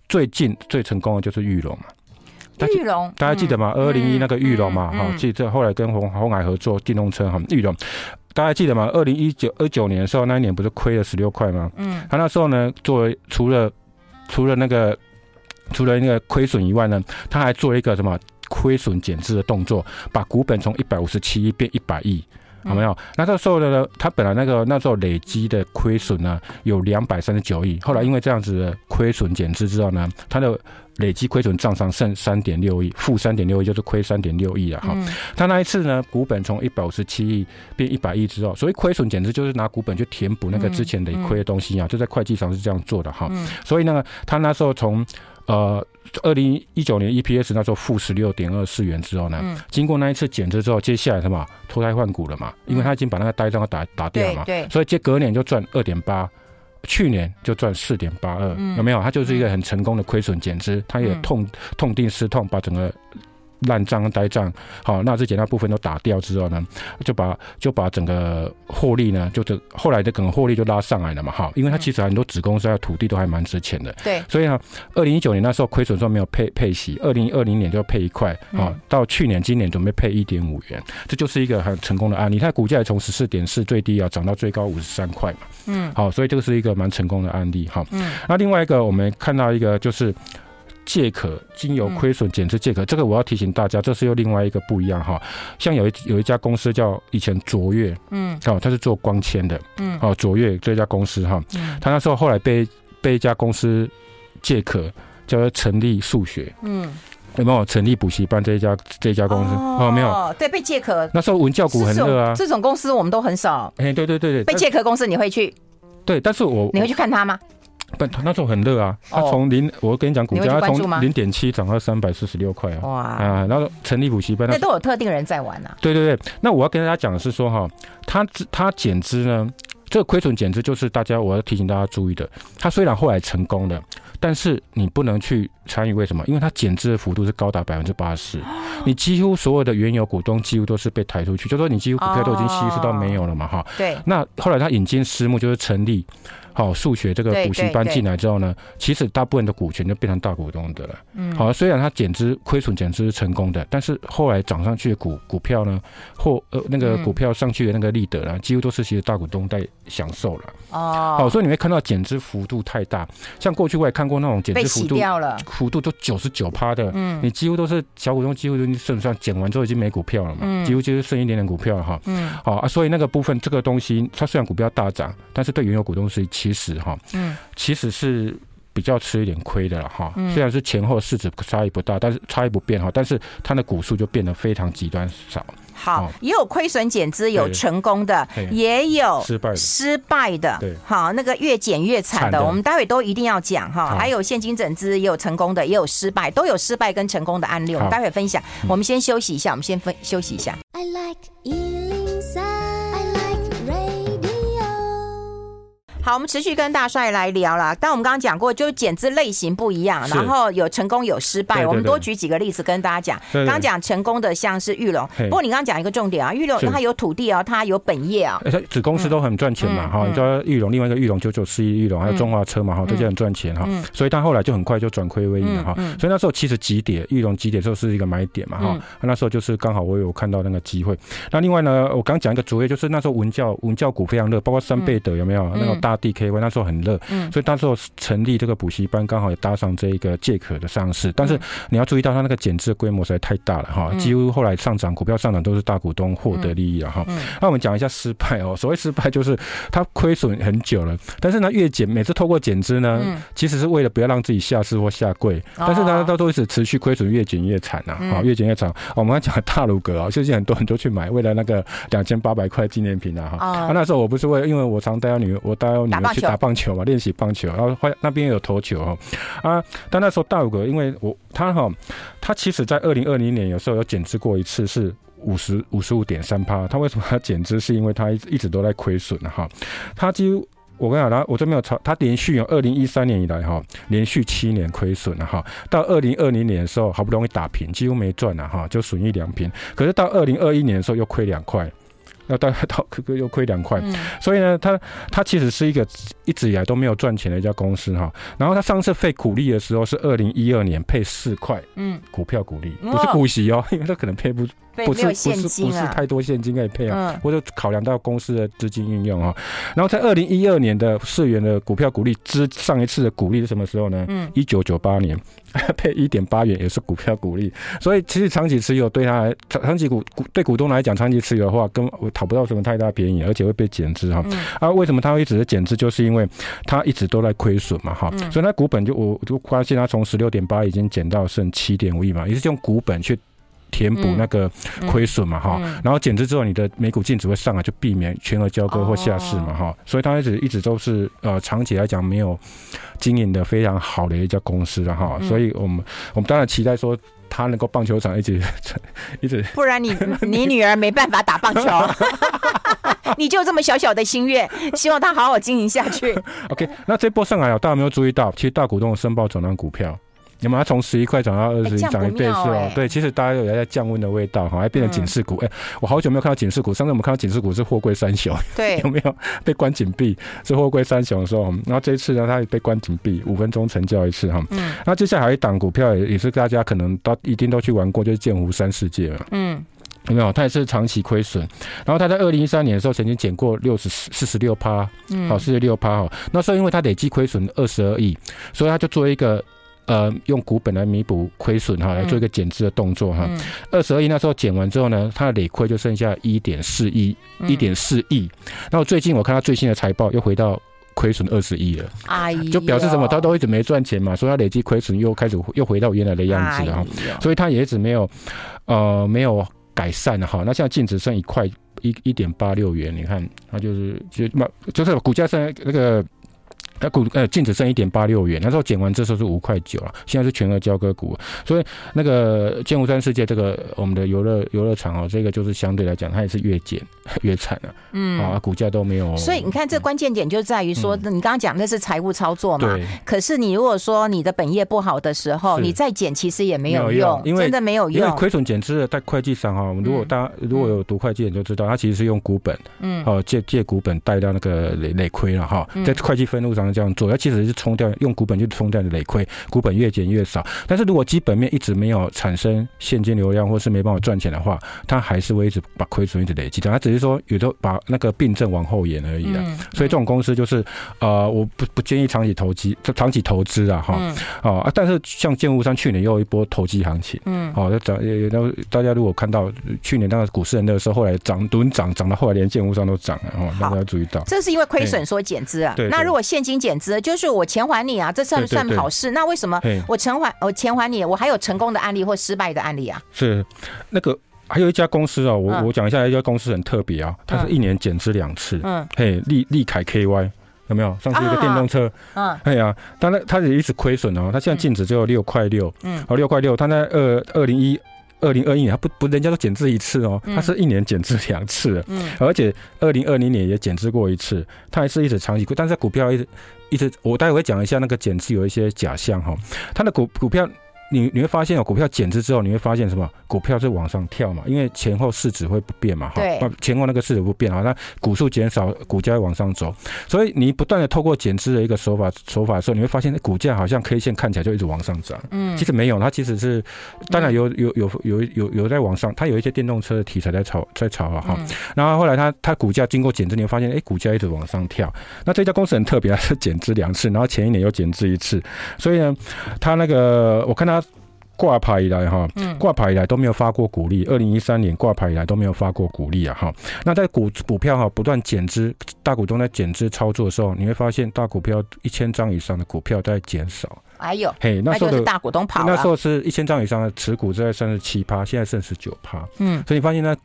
最近最成功的就是玉龙嘛，裕隆大家记得吗？二零一那个玉龙嘛，好，记得后来跟鸿鸿海合作电动车哈，玉龙大家记得吗？二零一九二九年的时候，那一年不是亏了十六块吗？嗯，他那时候呢，作为除了除了那个除了那个亏损以外呢，他还做了一个什么亏损减资的动作，把股本从一百五十七亿变一百亿。有没有？那这时候呢，他本来那个那时候累积的亏损呢，有两百三十九亿。后来因为这样子的亏损减资之后呢，他的累积亏损账上剩三点六亿，负三点六亿就是亏三点六亿啊。哈，他那一次呢，股本从一百五十七亿变一百亿之后，所以亏损简直就是拿股本去填补那个之前累亏的东西啊，就在会计上是这样做的哈。所以呢，他那时候从呃。二零一九年 EPS 那时候负十六点二四元之后呢，嗯、经过那一次减资之后，接下来什么脱胎换骨了嘛？因为他已经把那个呆账打打掉了嘛，对对，所以接隔年就赚二点八，去年就赚四点八二，有没有？他就是一个很成功的亏损减资，他也痛痛定思痛，把整个。烂账跟呆账，好，那这减那部分都打掉之后呢，就把就把整个获利呢，就这后来的整个获利就拉上来了嘛，哈，因为它其实很多子公司的土地都还蛮值钱的，对，所以呢，二零一九年那时候亏损时候没有配配息，二零二零年就要配一块，好，到去年今年准备配一点五元，这就是一个很成功的案例，它股价也从十四点四最低啊涨到最高五十三块。嘛，嗯，好，所以这个是一个蛮成功的案例，哈，嗯，那另外一个我们看到一个就是。借壳经由亏损减持借壳，这个我要提醒大家，这是又另外一个不一样哈。像有一有一家公司叫以前卓越，嗯，哦，他是做光纤的，嗯，哦，卓越这家公司哈，他那时候后来被被一家公司借壳，叫做成立数学，嗯，有没有成立补习班这一家这一家公司？哦，没有，对，被借壳。那时候文教股很热啊，这种公司我们都很少。哎，对对对对，被借壳公司你会去？对，但是我你会去看他吗？不，那时候很热啊，它从零，我跟你讲，股价从零点七涨到三百四十六块啊，哇啊，然后成立补习班，那都有特定人在玩啊。对对对，那我要跟大家讲的是说哈，它它减资呢，这个亏损减资就是大家我要提醒大家注意的，它虽然后来成功了，但是你不能去参与，为什么？因为它减资的幅度是高达百分之八十，你几乎所有的原有股东几乎都是被抬出去，就说你几乎股票都已经稀释到没有了嘛哈。对。那后来他引进私募，就是成立。好，数学这个补习班进来之后呢，其实大部分的股权就变成大股东的了。嗯，好，虽然它减资亏损减资是成功的，但是后来涨上去的股股票呢，或呃那个股票上去的那个利得呢，几乎都是其实大股东在享受了。哦，好，所以你会看到减资幅度太大，像过去我也看过那种减资幅度幅度都九十九趴的，嗯，你几乎都是小股东，几乎就剩算减完之后已经没股票了嘛，嗯，几乎就是剩一点点股票了哈。嗯，好啊，所以那个部分这个东西，它虽然股票大涨，但是对原有股东是。其实哈，嗯，其实是比较吃一点亏的了哈。虽然是前后市值差异不大，但是差异不变哈，但是它的股数就变得非常极端少。好，也有亏损减资，有成功的，也有失败失败的。对，好，那个越减越惨的，我们待会都一定要讲哈。还有现金整资，也有成功的，也有失败，都有失败跟成功的案例，我们待会分享。我们先休息一下，我们先分休息一下。I like 好，我们持续跟大帅来聊了。但我们刚刚讲过，就是减资类型不一样，然后有成功有失败。我们多举几个例子跟大家讲。刚刚讲成功的像是玉龙，不过你刚刚讲一个重点啊，玉龙它有土地啊，它有本业啊，子公司都很赚钱嘛哈。你知道玉龙，另外一个玉龙九九四一玉龙，还有中华车嘛哈，这些很赚钱哈。所以它后来就很快就转亏为盈了哈。所以那时候其实急跌，玉龙急跌的时候是一个买点嘛哈。那时候就是刚好我有看到那个机会。那另外呢，我刚讲一个主业，就是那时候文教文教股非常热，包括三倍德有没有？那个大地 KY 那时候很。很热，嗯，所以那时候成立这个补习班，刚好也搭上这一个借壳的上市。但是你要注意到，它那个减资规模实在太大了哈，几乎后来上涨，股票上涨都是大股东获得利益了哈。那我们讲一下失败哦，所谓失败就是它亏损很久了，但是呢，越减每次透过减资呢，其实是为了不要让自己下市或下柜，但是呢，它都一直持续亏损，越减越惨啊，好，越减越惨。我们刚讲大鲁格啊，最近很多人都去买，为了那个两千八百块纪念品啊哈。啊，那时候我不是为了，因为我常带我女儿，我带我女儿去打棒球。嘛，练习棒球，然后那边有投球哈啊，但那时候大鲁阁，因为我他哈，他其实在二零二零年有时候有减资过一次，是五十五十五点三趴。他为什么要减资？是因为他一一直都在亏损哈。他几乎我跟你讲，他我这边有查，他连续有二零一三年以来哈，连续七年亏损了哈。到二零二零年的时候，好不容易打平，几乎没赚了哈，就损一两平。可是到二零二一年的时候，又亏两块。要大概到可可又亏两块，所以呢，他他其实是一个一直以来都没有赚钱的一家公司哈。然后他上次配股利的时候是二零一二年配四块，嗯，股票股利不是股息哦，因为他可能配不不是不是不是太多现金可以配啊，或者考量到公司的资金运用啊。然后在二零一二年的四元的股票股利之上一次的股利是什么时候呢？嗯，一九九八年。配一点八元也是股票股利，所以其实长期持有对他来长期股股对股东来讲，长期持有的话，跟我讨不到什么太大便宜，而且会被减资哈。啊，为什么他会一直减资？就是因为他一直都在亏损嘛哈。所以他股本就我就发现他从十六点八已经减到剩七点五亿嘛，也是用股本去。填补那个亏损嘛哈，然后减资之后，你的每股净值会上来，就避免全额交割或下市嘛哈，所以它一直一直都是呃长期来讲没有经营的非常好的一家公司了哈，所以我们我们当然期待说他能够棒球场一直 一直，不然你 你女儿没办法打棒球，你就这么小小的心愿，希望他好好经营下去。OK，那这波上来啊，大家有没有注意到，其实大股东申报总量股票。你们要从十一块涨到二十一，涨一倍是哦。对，其实大家有在降温的味道哈，还变成警示股。哎，我好久没有看到警示股。上次我们看到警示股是货柜三雄，对，有没有被关紧闭？是货柜三雄的时候，然后这一次呢，它也被关紧闭，五分钟成交一次哈。嗯。那接下来还有一档股票也也是大家可能都一定都去玩过，就是建湖三世界了。嗯。有没有？它也是长期亏损。然后它在二零一三年的时候曾经减过六十四十六趴，好四十六趴哈。那时候因为它累计亏损二十二亿，所以它就做一个。呃用股本来弥补亏损哈，来做一个减资的动作哈。二十二亿那时候减完之后呢，它的累亏就剩下一点四亿，一点四亿。那我最近我看他最新的财报又回到。亏损二十亿了，哎，就表示什么？他都一直没赚钱嘛，所以他累计亏损又开始又回到原来的样子了，所以他也一直没有呃没有改善哈。那现在净值剩一块一一点八六元，你看它就是就嘛就是股价剩那个。那股呃净值剩一点八六元，那时候减完这时候是五块九了，现在是全额交割股，所以那个剑湖山世界这个我们的游乐游乐场哦，这个就是相对来讲它也是越减越惨了，嗯啊股价都没有。所以你看这关键点就在于说，嗯、你刚刚讲那是财务操作嘛，对。可是你如果说你的本业不好的时候，你再减其实也没有用，因为真的没有用。因为亏损减资的在会计上哈，如果大家如果有读会计，你就知道它其实是用股本，嗯哦借借股本带到那个累累亏了哈，在会计分录上。这样做，它其实是冲掉，用股本去冲掉的累亏，股本越减越少。但是如果基本面一直没有产生现金流量，或是没办法赚钱的话，它还是会一直把亏损一直累积的。它只是说有时候把那个病症往后延而已的。所以这种公司就是，呃，我不不建议长期投机，长期投资啊，哈，啊，但是像建物商去年又有一波投机行情，嗯，好，那涨，那大家如果看到去年那个股市很热的时候，后来涨轮涨，涨到后来连建物商都涨了，哦，大家要注意到，这是因为亏损所减资啊。对，那如果现金减资就是我钱还你啊，这算不算好事？那为什么我钱还我钱还你，我还有成功的案例或失败的案例啊？是那个还有一家公司啊，我我讲一下，一家公司很特别啊，它是一年减资两次。嗯，嘿，利利凯 KY 有没有？上次一个电动车，嗯，哎呀，当然它也一直亏损哦，它现在净值只有六块六，嗯，哦六块六，它在二二零一。二零二一年，它不不，人家都减资一次哦，它是一年减资两次，嗯，而且二零二零年也减资过一次，它还是一直长期亏，但是股票一直一直，我待会会讲一下那个减资有一些假象哈，它的股股票。你你会发现哦，股票减资之后，你会发现什么？股票是往上跳嘛，因为前后市值会不变嘛，哈，前后那个市值不变啊，那股数减少，股价会往上走。所以你不断的透过减资的一个手法手法的时候，你会发现股价好像 K 线看起来就一直往上涨。嗯，其实没有，它其实是当然有有有有有有在往上，它有一些电动车的题材在炒在炒啊哈。然后后来它它股价经过减资，你会发现哎，股价一直往上跳。那这家公司很特别，它是减资两次，然后前一年又减资一次，所以呢，它那个我看它。挂牌以来哈，挂牌以来都没有发过股利。二零一三年挂牌以来都没有发过股利啊哈。那在股股票哈不断减资，大股东在减资操作的时候，你会发现大股票一千张以上的股票在减少。哎呦，嘿，那时候的大股东跑了。那时候是一千张以上的持股在三十七趴，现在剩十九趴。嗯，所以你发现呢，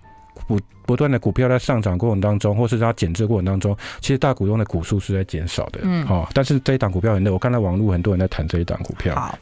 不不断的股票在上涨过程当中，或是它减资过程当中，其实大股东的股数是在减少的。嗯，好，但是这一档股票很热，我看到网络很多人在谈这一档股票。好，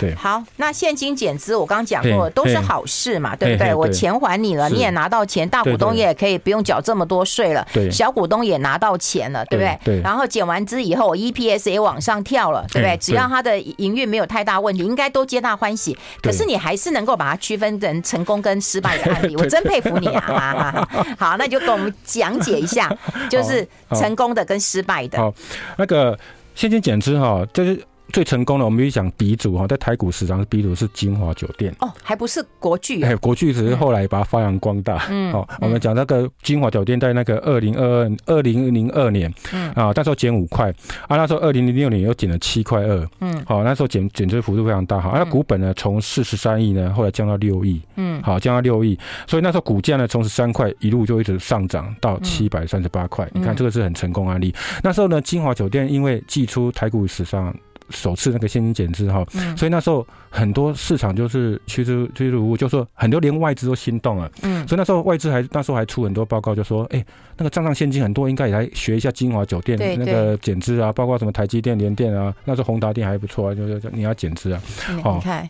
对，好，那现金减资，我刚刚讲过，都是好事嘛，对不对？我钱还你了，你也拿到钱，大股东也可以不用缴这么多税了，小股东也拿到钱了，对不对？对。然后减完资以后，我 EPS 也往上跳了，对不对？只要它的营运没有太大问题，应该都皆大欢喜。可是你还是能够把它区分成成功跟失败的案例，我真佩服你啊！好，那就跟我们讲解一下，就是成功的跟失败的。好，那个现金减资哈，就是。最成功的，我们就讲鼻祖哈，在台股史上是鼻祖是金华酒店。哦，还不是国巨哎，国巨只是后来把它发扬光大。嗯，好，我们讲那个金华酒店在那个二零二二二零零二年，嗯。啊，那时候减五块。啊，那时候二零零六年又减了七块二，嗯，好，那时候减减资幅度非常大哈，那股本呢从四十三亿呢，后来降到六亿，嗯，好，降到六亿，所以那时候股价呢从十三块一路就一直上涨到七百三十八块，你看这个是很成功案例。那时候呢，金华酒店因为祭出台股史上。首次那个现金减资哈，所以那时候很多市场就是趋之趋之如鹜，就说很多连外资都心动了，嗯，所以那时候外资还那时候还出很多报告，就说，哎，那个账上现金很多，应该也来学一下金华酒店那个减资啊，包括什么台积电、联电啊，那时候宏达电还不错啊，就是你要减资啊，你看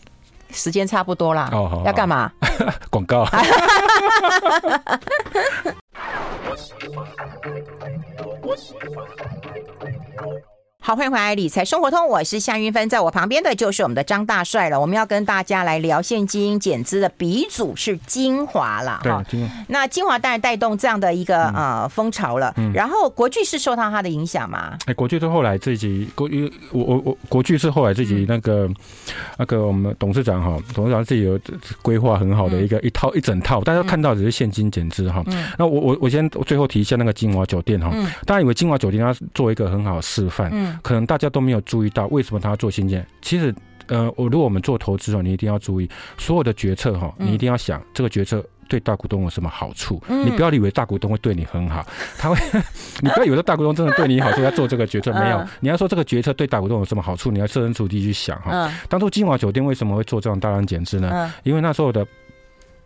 时间差不多啦，哦，好，要干嘛？广告。好，欢迎回来，理财生活通，我是夏云芬，在我旁边的就是我们的张大帅了。我们要跟大家来聊现金减资的鼻祖是晶华了哈。那晶华当然带动这样的一个呃风潮了。嗯、然后国巨是受到它的影响吗？哎，国巨是后来自己国，我我我国巨是后来自己那个、嗯、那个我们董事长哈，董事长自己有规划很好的一个、嗯、一套一整套，大家看到只是现金减资哈。嗯、那我我我先最后提一下那个晶华酒店哈。嗯、大家以为晶华酒店它做一个很好的示范。嗯可能大家都没有注意到，为什么他要做新建？其实呃，我如果我们做投资哦，你一定要注意所有的决策哈，你一定要想这个决策对大股东有什么好处。你不要以为大股东会对你很好，他会，你不要以为大股东真的对你好，所以要做这个决策。没有，你要说这个决策对大股东有什么好处，你要设身处地去想哈。当初金华酒店为什么会做这种大量减资呢？因为那时候的。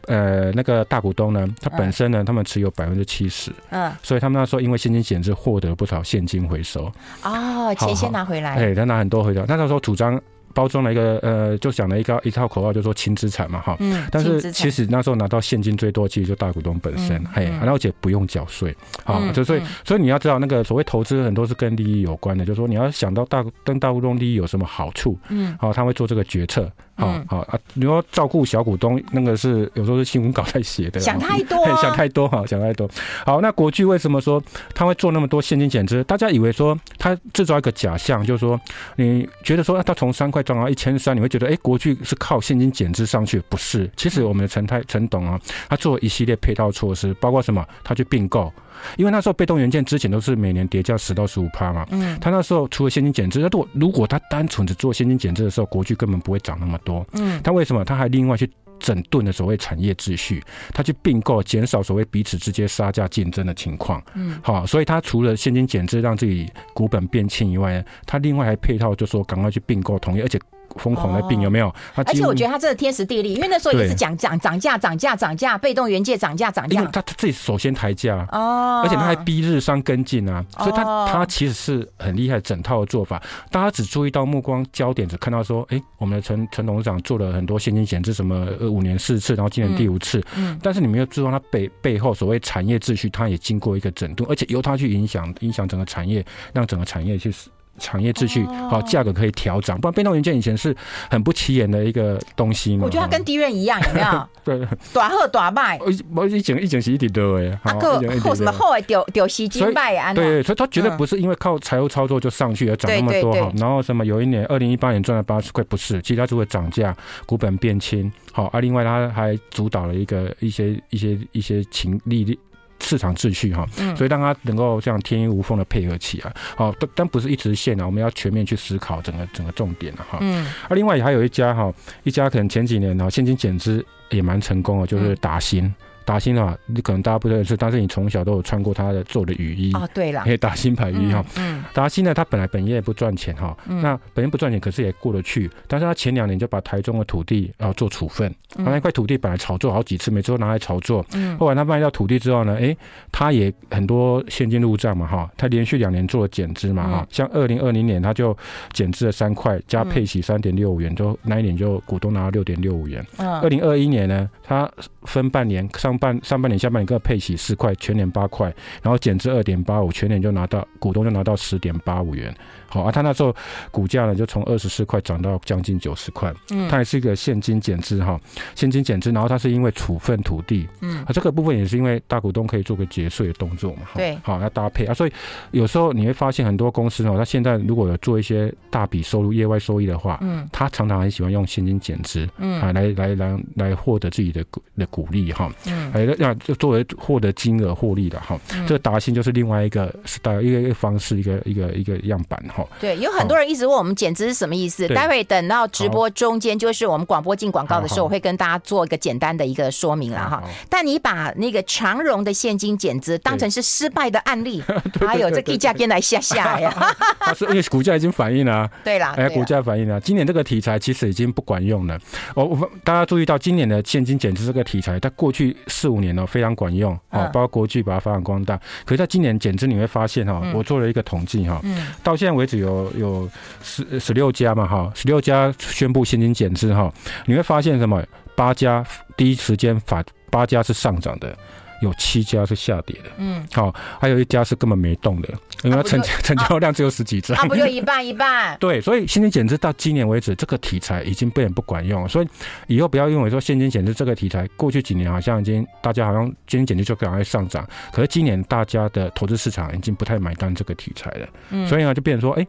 呃，那个大股东呢，他本身呢，他们持有百分之七十，嗯，所以他们那时候因为现金减资获得了不少现金回收。哦，钱先拿回来。哎，他拿很多回来。那时候主张。包装了一个呃，就讲了一个一套口号，就说轻资产嘛，哈。嗯。但是其实那时候拿到现金最多，其实就大股东本身，嘿，而且不用缴税，啊，就所以所以你要知道，那个所谓投资很多是跟利益有关的，就是说你要想到大跟大股东利益有什么好处，嗯，好，他会做这个决策，好好啊，你说照顾小股东，那个是有时候是新闻稿在写的，想太多，想太多哈，想太多。好，那国巨为什么说他会做那么多现金减资？大家以为说他制造一个假象，就是说你觉得说他从三块涨到一千三，你会觉得哎，国巨是靠现金减资上去？不是，其实我们的陈太陈董啊，他做了一系列配套措施，包括什么？他去并购，因为那时候被动元件之前都是每年叠加十到十五趴嘛。嗯。他那时候除了现金减资，那如果如果他单纯只做现金减资的时候，国巨根本不会涨那么多。嗯。他为什么？他还另外去整顿的所谓产业秩序，他去并购，减少所谓彼此之间杀价竞争的情况。嗯。好，所以他除了现金减资让自己股本变轻以外，他另外还配套就说赶快去并购同业，而且。疯狂的病有没有？而且我觉得他这个天时地利，因为那时候也是讲涨涨价、涨价、涨价，被动元件涨价、涨价。因为他他自己首先抬价哦，而且他还逼日商跟进啊，所以他他其实是很厉害，整套的做法。大家只注意到目光焦点，只看到说，哎，我们的陈陈董事长做了很多现金减资，什么五年四次，然后今年第五次。嗯。但是你没有注意到他背背后所谓产业秩序，他也经过一个整顿，而且由他去影响影响整个产业，让整个产业去。产业秩序好，价格可以调涨，不然被动元件以前是很不起眼的一个东西嘛。我觉得它跟低润一样，有没有？对，大好大卖。我一整一整是一点多哎，啊个后什么后哎丢丢吸金卖啊？对，所以它绝对不是因为靠财务操作就上去而涨那么多哈。然后什么有一年二零一八年赚了八十块，不是，其实它只会涨价，股本变轻。好，啊，另外它还主导了一个一些一些一些情利率。市场秩序哈，所以让它能够这样天衣无缝的配合起来，好，但但不是一直线啊，我们要全面去思考整个整个重点了哈。嗯，啊，另外还有一家哈，一家可能前几年呢现金减资也蛮成功的，就是达欣。达欣的话，你可能大家不认识，但是你从小都有穿过他的做的雨衣哦，对了，因为达新牌雨衣哈。嗯，达新呢，他本来本业也不赚钱哈，那本业不赚钱，可是也过得去。但是他前两年就把台中的土地然后做处分，那块土地本来炒作好几次，每次都拿来炒作。嗯，后来他卖掉土地之后呢，哎，他也很多现金入账嘛哈，他连续两年做了减资嘛哈，像二零二零年他就减资了三块，加配息三点六五元，就那一年就股东拿了六点六五元。嗯，二零二一年呢，他分半年上。半上半年、下半年各配息四块，全年八块，然后减至二点八五，全年就拿到股东就拿到十点八五元。好啊，他那时候股价呢就从二十四块涨到将近九十块。嗯，它也是一个现金减资哈，现金减资，然后它是因为处分土地，嗯，啊这个部分也是因为大股东可以做个节税的动作嘛。对，好要搭配啊，所以有时候你会发现很多公司哦，它现在如果有做一些大笔收入、业外收益的话，嗯，他常常很喜欢用现金减资，嗯，啊来来来来获得自己的股的股利哈，嗯，还让就作为获得金额获利的哈，这个达信就是另外一个 style 一个一个方式，一个一个一个样板哈。对，有很多人一直问我们减资是什么意思。待会等到直播中间，就是我们广播进广告的时候，我会跟大家做一个简单的一个说明了哈。但你把那个长荣的现金减资当成是失败的案例，还有这地价跟来下下呀。是因为股价已经反映了。对啦，哎，股价反映了。今年这个题材其实已经不管用了。我我大家注意到，今年的现金减资这个题材，在过去四五年呢非常管用哦，包括国巨把它发扬光大。可是在今年减资，你会发现哈，我做了一个统计哈，到现在为只。有有十十六家嘛哈，十六家宣布现金减资哈，你会发现什么？八家第一时间反，八家是上涨的，有七家是下跌的，嗯，好，还有一家是根本没动的，因为它成成交量只有十几张，那不就一半一半？对，所以现金减资到今年为止，这个题材已经被人不管用，所以以后不要认为说现金减资这个题材，过去几年好像已经大家好像现金减资就赶快上涨，可是今年大家的投资市场已经不太买单这个题材了，嗯，所以呢就变成说，哎。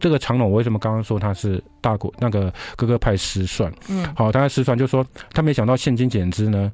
这个长龙，我为什么刚刚说他是大股那个哥哥派失算？嗯，好，他失算就是说他没想到现金减资呢，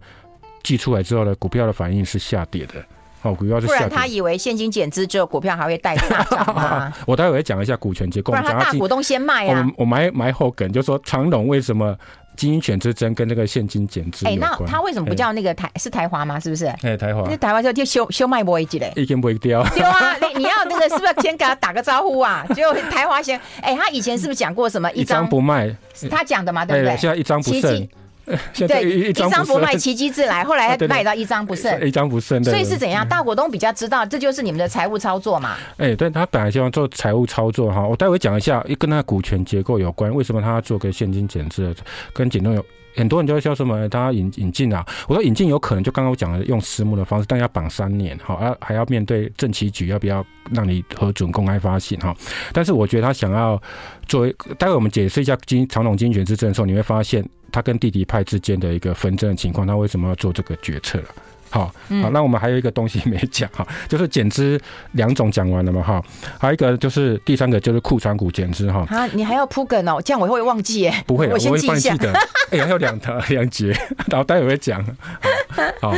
寄出来之后呢，股票的反应是下跌的。哦，股票是下跌。不然他以为现金减资之后股票还会带大涨吗？我待会会讲一下股权结构。不然他大股东先卖啊。我我埋埋后梗，就说长荣为什么？经营权之争跟这个现金减资，哎，那他为什么不叫那个台？是台华吗？是不是？哎，台华。那台华就就修修卖波一级嘞，已经不会掉。对啊，你你要那个是不是先给他打个招呼啊？就台华先，哎，他以前是不是讲过什么一张不卖？他讲的嘛，对不对？现在一张不剩。对，一张不卖，奇迹自来。后来卖到一张不剩，一张不剩。所以是怎样？大股东比较知道，这就是你们的财务操作嘛？哎，对，他本来希望做财务操作哈。我待会讲一下，跟他股权结构有关，为什么他要做个现金减值，跟减重有。很多人就会说什么，他引引进啊，我说引进有可能就刚刚我讲的用私募的方式，但要绑三年，好，要还要面对政企局要不要让你核准公开发行哈。但是我觉得他想要作为，待会我们解释一下经长荣经权之争的时候，你会发现他跟弟弟派之间的一个纷争的情况，他为什么要做这个决策了？好，好，那我们还有一个东西 没讲哈，就是减资两种讲完了嘛哈，还有一个就是第三个就是库存股减资哈。啊，你还要铺梗哦，这样我会忘记耶。不会，我先记一下。哎，还有两条两节，然后待会会讲。好，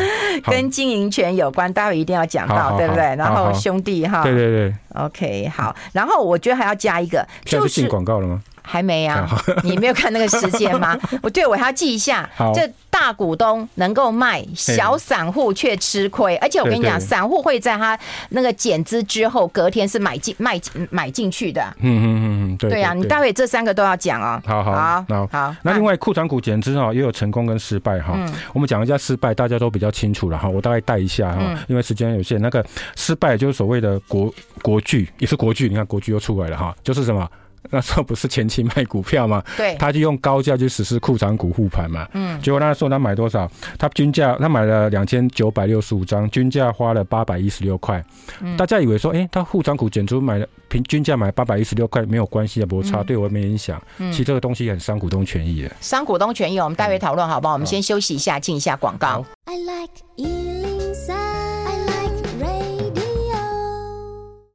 跟经营权有关，待会一定要讲到，对不对？然后兄弟哈，对对对。OK，好，然后我觉得还要加一个，就是进广告了吗？还没啊？你没有看那个时间吗？我对我还要记一下。这大股东能够卖，小散户却吃亏。而且我跟你讲，散户会在他那个减资之后，隔天是买进卖买进去的。嗯嗯嗯嗯，对。对啊，你待会这三个都要讲哦。好好好好。那另外库存股减资啊，也有成功跟失败哈。我们讲一下失败，大家都比较清楚了哈。我大概带一下哈，因为时间有限。那个失败就是所谓的国国巨，也是国巨。你看国巨又出来了哈，就是什么？那时候不是前期卖股票吗？对，他就用高价去实施库藏股护盘嘛。嗯，结果那时候他买多少？他均价他买了两千九百六十五张，均价花了八百一十六块。嗯，大家以为说，哎、欸，他护藏股减出买了平均价买八百一十六块没有关系啊，不差，对我没影响。嗯，其实这个东西很伤股东权益的。伤股东权益，我们待会讨论好不好？我们先休息一下，进一下广告。I like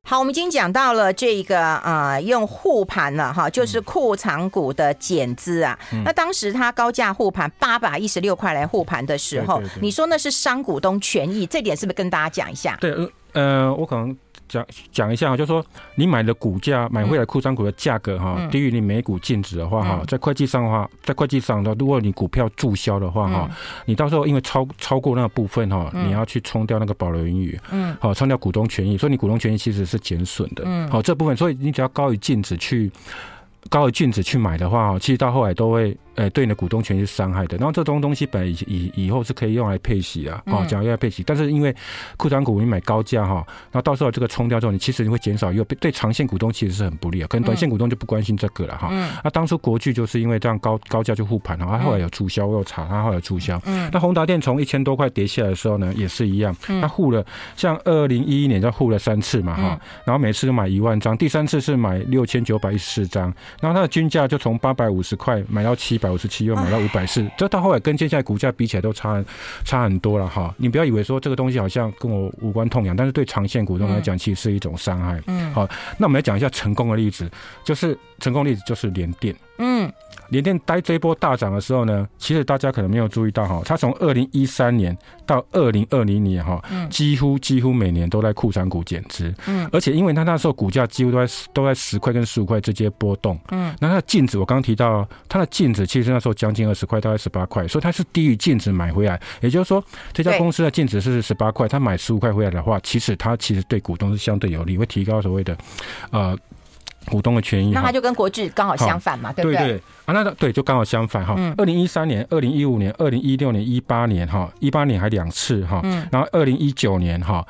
好，我们已经讲到了这个啊、呃，用护盘了哈，就是库藏股的减资啊。嗯、那当时他高价护盘八百一十六块来护盘的时候，对对对，你说那是商股东权益，这点是不是跟大家讲一下？对，呃，我可能。讲讲一下哈，就是说你买的股价买回来库存股的价格哈，低于你每股净值的话哈，在会计上的话，在会计上的，如果你股票注销的话哈，你到时候因为超超过那个部分哈，你要去冲掉那个保留盈余，嗯，好，冲掉股东权益，所以你股东权益其实是减损的，嗯，好，这部分，所以你只要高于净值去高于净值去买的话，其实到后来都会。呃，对你的股东权益是伤害的。然后这东东西本来以以以后是可以用来配息啊，哦，讲要来配息。但是因为库存股你买高价哈，然后到时候这个冲掉之后，你其实你会减少，又对长线股东其实是很不利啊。可能短线股东就不关心这个了哈。那当初国巨就是因为这样高高价就护盘，然后后来有促销，我有查，他后来有促销。那宏达电从一千多块跌下来的时候呢，也是一样，它护了，像二零一一年就护了三次嘛哈，然后每次都买一万张，第三次是买六千九百一十四张，然后它的均价就从八百五十块买到七百五十七，又买到。五百四，这到后来跟接下来股价比起来都差差很多了哈。你不要以为说这个东西好像跟我无关痛痒，但是对长线股东来讲，其实是一种伤害。嗯，好，那我们来讲一下成功的例子，就是成功例子就是联电。嗯。联电待这一波大涨的时候呢，其实大家可能没有注意到哈，它从二零一三年到二零二零年哈，几乎几乎每年都在库存股减资，嗯，而且因为它那时候股价几乎都在都在十块跟十五块之间波动，嗯，那它的净值我刚刚提到，它的净值其实那时候将近二十块，大概十八块，所以它是低于净值买回来，也就是说这家公司的净值是十八块，它买十五块回来的话，其实它其实对股东是相对有利，会提高所谓的呃。股东的权益，那他就跟国巨刚好相反嘛，对不对？对对啊，那对，就刚好相反哈。二零一三年、二零一五年、二零一六年、一八年哈，一八年还两次哈。然后二零一九年哈，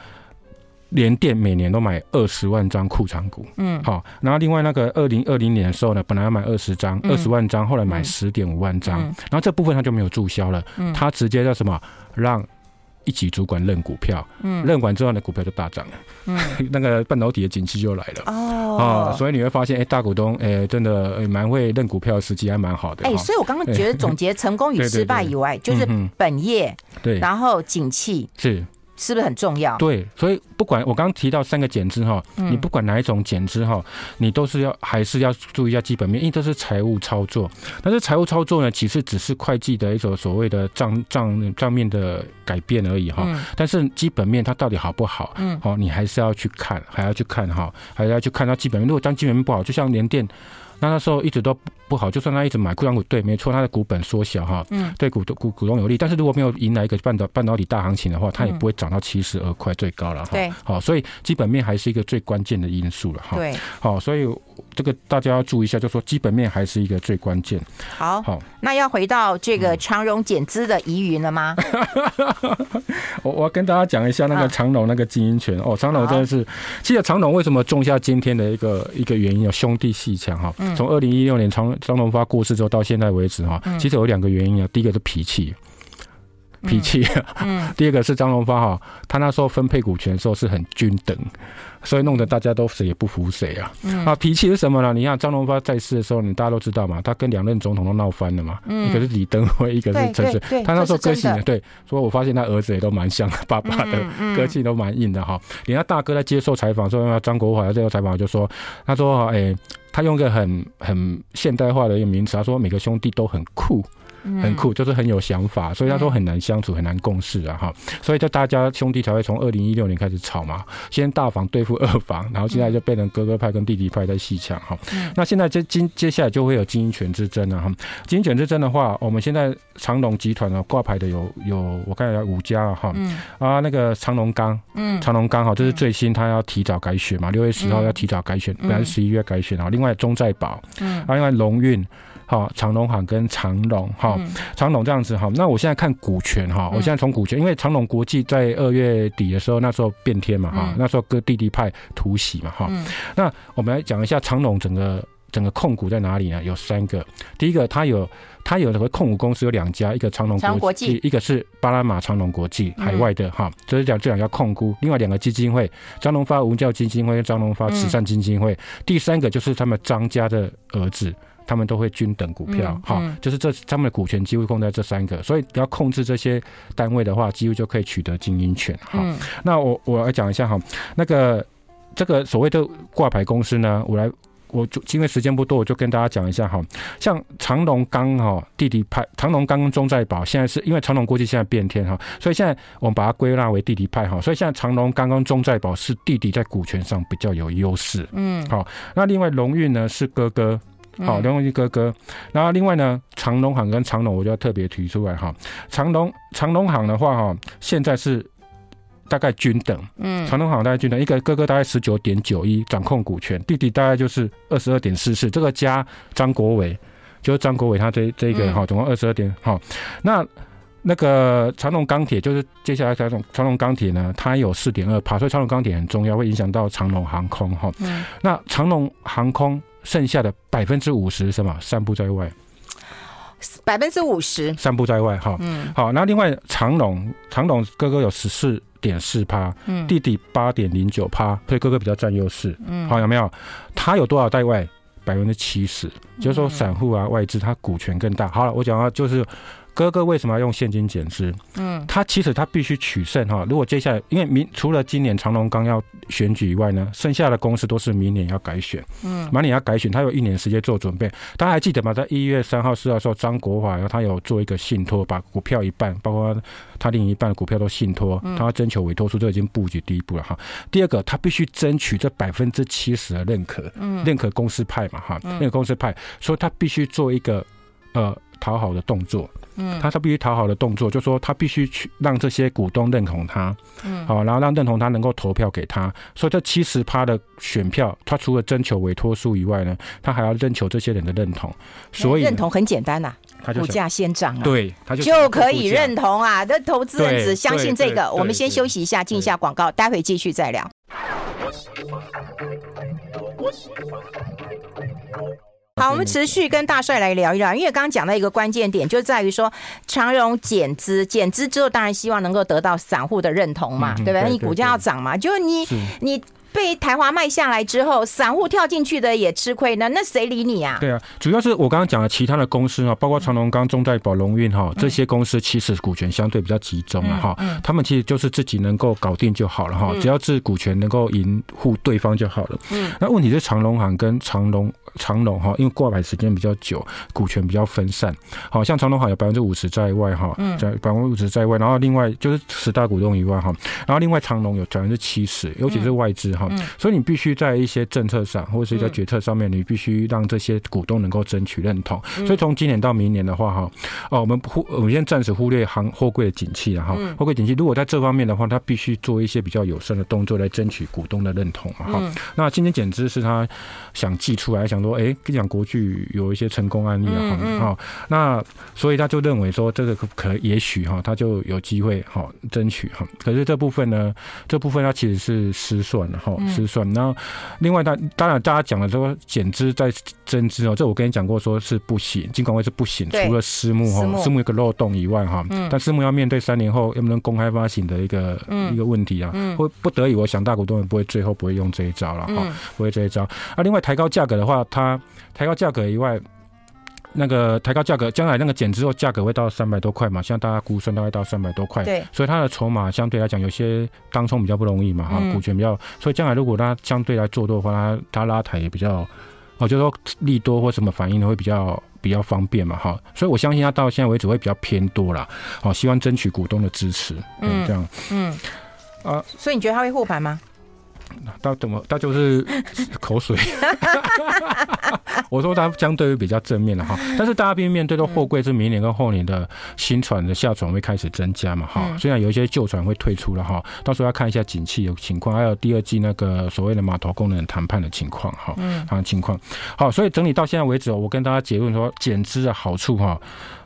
联电每年都买二十万张库藏股。嗯，好。然后另外那个二零二零年的时候呢，本来要买二十张，二十万张，后来买十点五万张。然后这部分他就没有注销了，他直接叫什么让。一起主管认股票，嗯，认完之后呢，股票就大涨了，嗯，那个半导体的景气就来了，哦，啊，所以你会发现，哎、欸，大股东，哎、欸，真的蛮会认股票的时机还蛮好的，哎、欸，所以我刚刚觉得总结成功与 失败以外，就是本业，对，然后景气是。是不是很重要？对，所以不管我刚刚提到三个减资哈，嗯你不管哪一种减资哈，你都是要还是要注意一下基本面，因为这是财务操作。但是财务操作呢，其实只是会计的一种所谓的账账账面的改变而已哈。但是基本面它到底好不好？嗯，好，你还是要去看，还要去看哈，还要去看它基本面。如果当基本面不好，就像联电。那那时候一直都不好，就算他一直买库存股，对，没错，他的股本缩小哈，嗯，对股股股东有利。但是如果没有迎来一个半导半导体大行情的话，它也不会涨到七十二块最高了哈。对，好，所以基本面还是一个最关键的因素了哈。对，好，所以这个大家要注意一下，就说基本面还是一个最关键。好，好，那要回到这个长荣减资的疑云了吗？我我要跟大家讲一下那个长荣那个经营权哦，长荣真的是，其实长荣为什么种下今天的一个一个原因有兄弟鬩墙哈。从二零一六年长张荣发过世之后到现在为止哈，其实有两个原因啊。第一个是脾气，脾气。嗯。第二个是张荣发哈，他那时候分配股权的时候是很均等，所以弄得大家都谁也不服谁啊。啊，脾气是什么呢？你看张荣发在世的时候，你大家都知道嘛，他跟两任总统都闹翻了嘛。一个是李登辉，一个是陈水。他那时候个性对，所以我发现他儿子也都蛮像爸爸的，个性都蛮硬的哈。连他大哥在接受采访说，张国华在接受采访就说，他说哎。他用一个很很现代化的一个名词，他说每个兄弟都很酷。很酷，就是很有想法，所以他说很难相处，很难共事啊哈。所以就大家兄弟才会从二零一六年开始吵嘛，先大房对付二房，然后现在就变成哥哥派跟弟弟派在戏抢哈。那现在接接接下来就会有经营权之争了哈。经营权之争的话，我们现在长隆集团呢挂牌的有有我看有五家哈。啊，那个长隆钢，嗯，长隆钢哈，这是最新，他要提早改选嘛，六月十号要提早改选，本来是十一月改选啊。另外中在保，嗯，啊，另外龙运。好，长隆行跟长隆，哈，长隆这样子哈。那我现在看股权哈，我现在从股权，因为长隆国际在二月底的时候，那时候变天嘛哈，那时候割弟弟派突袭嘛哈。那我们来讲一下长隆整个整个控股在哪里呢？有三个，第一个它有它有的控股公司有两家，一个长隆国际，一个是巴拿马长隆国际海外的哈，就是讲这两家控股。另外两个基金会，张荣发文教基金会跟张荣发慈善基金会。第三个就是他们张家的儿子。他们都会均等股票，哈、嗯嗯，就是这他们的股权几乎控在这三个，所以要控制这些单位的话，几乎就可以取得经营权，哈、嗯。那我我来讲一下哈，那个这个所谓的挂牌公司呢，我来我就因为时间不多，我就跟大家讲一下哈。像长隆钢哈弟弟派，长隆钢跟中在保现在是因为长隆国际现在变天哈，所以现在我们把它归纳为弟弟派哈，所以现在长隆钢跟中在保是弟弟在股权上比较有优势，嗯，好。那另外龙运呢是哥哥。好，龙运哥哥，然后另外呢，长隆行跟长隆，我就要特别提出来哈。长隆长隆行的话哈，现在是大概均等，嗯，长隆行大概均等，一个哥哥大概十九点九一掌控股权，弟弟大概就是二十二点四四，这个加张国伟，就是张国伟他这这一个哈，总共二十二点好。那那个长隆钢铁就是接下来长荣长隆钢铁呢，它有四点二趴，所以长隆钢铁很重要，会影响到长隆航空哈。嗯，那长隆航空。剩下的百分之五十什么散布在外，百分之五十散布在外哈。嗯，好，那另外长龙长龙哥哥有十四点四趴，嗯，弟弟八点零九趴，所以哥哥比较占优势。嗯，好，有没有？他有多少在外？百分之七十，就是说散户啊外资他股权更大。好了，我讲到就是。哥哥为什么要用现金减资？嗯，他其实他必须取胜哈。如果接下来，因为明除了今年长隆刚要选举以外呢，剩下的公司都是明年要改选。嗯，明年要改选，他有一年时间做准备。大家还记得吗？在一月三号、四号的时候，张国华他有做一个信托，把股票一半，包括他另一半的股票都信托，他要征求委托书，这已经布局第一步了哈。第二个，他必须争取这百分之七十的认可，嗯，认可公司派嘛哈，认可公司派，所以他必须做一个呃。讨好的动作，嗯，他他必须讨好的动作，就是说他必须去让这些股东认同他，嗯，好，然后让认同他能够投票给他。所以这七十趴的选票，他除了征求委托书以外呢，他还要征求这些人的认同。所以认同很简单呐，他就股价先涨了，对，他就就可以认同啊。那投资人只相信这个。我们先休息一下，进一下广告，待会继续再聊。好，我们持续跟大帅来聊一聊，因为刚刚讲到一个关键点，就在于说长荣减资，减资之后，当然希望能够得到散户的认同嘛，对不对？你股价要涨嘛，就是。你你被台华卖下来之后，散户跳进去的也吃亏呢，那谁理你啊？对啊，主要是我刚刚讲的其他的公司啊，包括长隆刚、中代保、龙运哈这些公司，其实股权相对比较集中了哈。他们其实就是自己能够搞定就好了哈，只要是股权能够赢护对方就好了。嗯，那问题是长隆行跟长隆。长隆哈，因为挂牌时间比较久，股权比较分散。好像长隆行有百分之五十在外哈，在百分之五十在外，然后另外就是十大股东以外哈，然后另外长隆有百分之七十，尤其是外资哈，所以你必须在一些政策上或者是在决策上面，你必须让这些股东能够争取认同。所以从今年到明年的话哈，哦，我们忽我们先暂时忽略行货柜的景气了哈，货柜景气如果在这方面的话，他必须做一些比较有声的动作来争取股东的认同哈。那今天简直是他想寄出来想。说哎，跟你讲国巨有一些成功案例啊，哈、那所以他就认为说这个可也许哈，他就有机会哈争取哈。可是这部分呢，这部分它其实是失算了哈，失算。然后另外，当当然大家讲了说减资再增资哦，这我跟你讲过说是不行，金管会是不行，除了私募哈，私募一个漏洞以外哈，但私募要面对三年后能不能公开发行的一个一个问题啊，会不得已，我想大股东也不会最后不会用这一招了哈，不会这一招。啊，另外抬高价格的话。它抬高价格以外，那个抬高价格，将来那个减之后价格会到三百多块嘛？像大家估算大概到三百多块，对，所以它的筹码相对来讲有些当冲比较不容易嘛，哈，股权比较，所以将来如果它相对来做多的话，它它拉抬也比较，哦，就是说利多或什么反应的会比较比较方便嘛，哈，所以我相信它到现在为止会比较偏多啦，好，希望争取股东的支持，嗯，这样，嗯，啊，所以你觉得它会护盘吗？他怎么？他就是口水。我说他相对于比较正面的哈，但是大家并面对的货柜是明年跟后年的新船的下船会开始增加嘛哈。虽然有一些旧船会退出了哈，到时候要看一下景气有情况，还有第二季那个所谓的码头功能谈判的情况哈，啊情况。好，所以整理到现在为止，我跟大家结论说，减资的好处哈，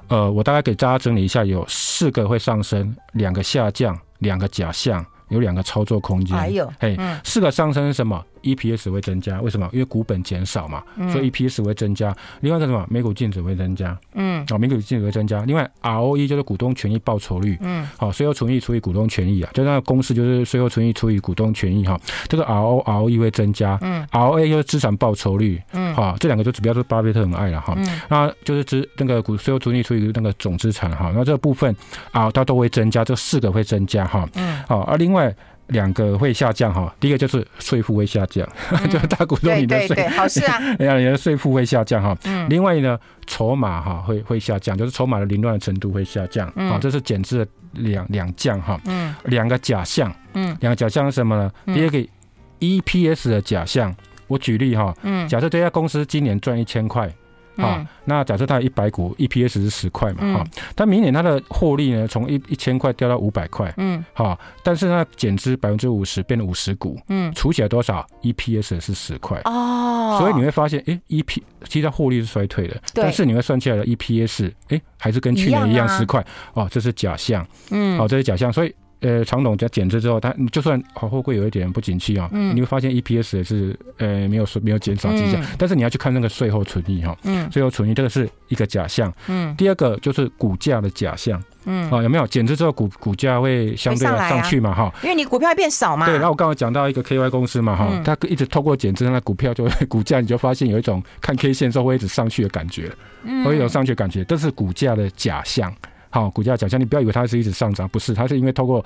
呃，我大概给大家整理一下，有四个会上升，两个下降，两个假象。有两个操作空间，还有，嘿，四个上升是什么？EPS 会增加，为什么？因为股本减少嘛，所以 EPS 会增加。另外一个什么？每股净值会增加，嗯，哦，每股净值会增加。另外，ROE 就是股东权益报酬率，嗯，好，税后纯益除以股东权益啊，就那个公式就是税后纯益除以股东权益哈，这个 RO ROE 会增加，嗯，ROA 就是资产报酬率，嗯，好，这两个就指标是巴菲特很爱了哈，那就是资那个股税后纯益除以那个总资产哈，那这个部分啊，它都会增加，这四个会增加哈，嗯，好，而另外。两个会下降哈，第一个就是税负会下降，嗯、就是大股东你的税，好事啊，你的税负会下降哈。嗯。另外呢，筹码哈会会下降，就是筹码的凌乱的程度会下降。嗯。好，这是减资的两两降哈。嗯。两个假象。嗯。两个假象是什么呢？第二个 EPS 的假象，我举例哈。嗯。假设这家公司今年赚一千块。好，那假设它有一百股，EPS 是十块嘛，哈，但明年它的获利呢，从一一千块掉到五百块，嗯，好，但是它，减资百分之五十，变成五十股，嗯，除起来多少？EPS 是十块，哦，所以你会发现，哎，EP 其实它获利是衰退的，但是你会算起来的 EPS，哎，还是跟去年一样十块，哦，这是假象，嗯，哦，这是假象，所以。呃，长董在减资之后，它就算好货柜有一点不景气啊，嗯，你会发现 EPS 也是呃没有没有减少迹象，但是你要去看那个税后存益哈，嗯，税后存益这个是一个假象，嗯，第二个就是股价的假象，嗯，啊有没有？减资之后股股价会相对的上去嘛哈，因为你股票会变少嘛，对，然后我刚刚讲到一个 KY 公司嘛哈，它一直透过减资，那股票就会股价你就发现有一种看 K 线之后会一直上去的感觉，嗯，会有一种上去的感觉，这是股价的假象。好，股价假象，你不要以为它是一直上涨，不是，它是因为透过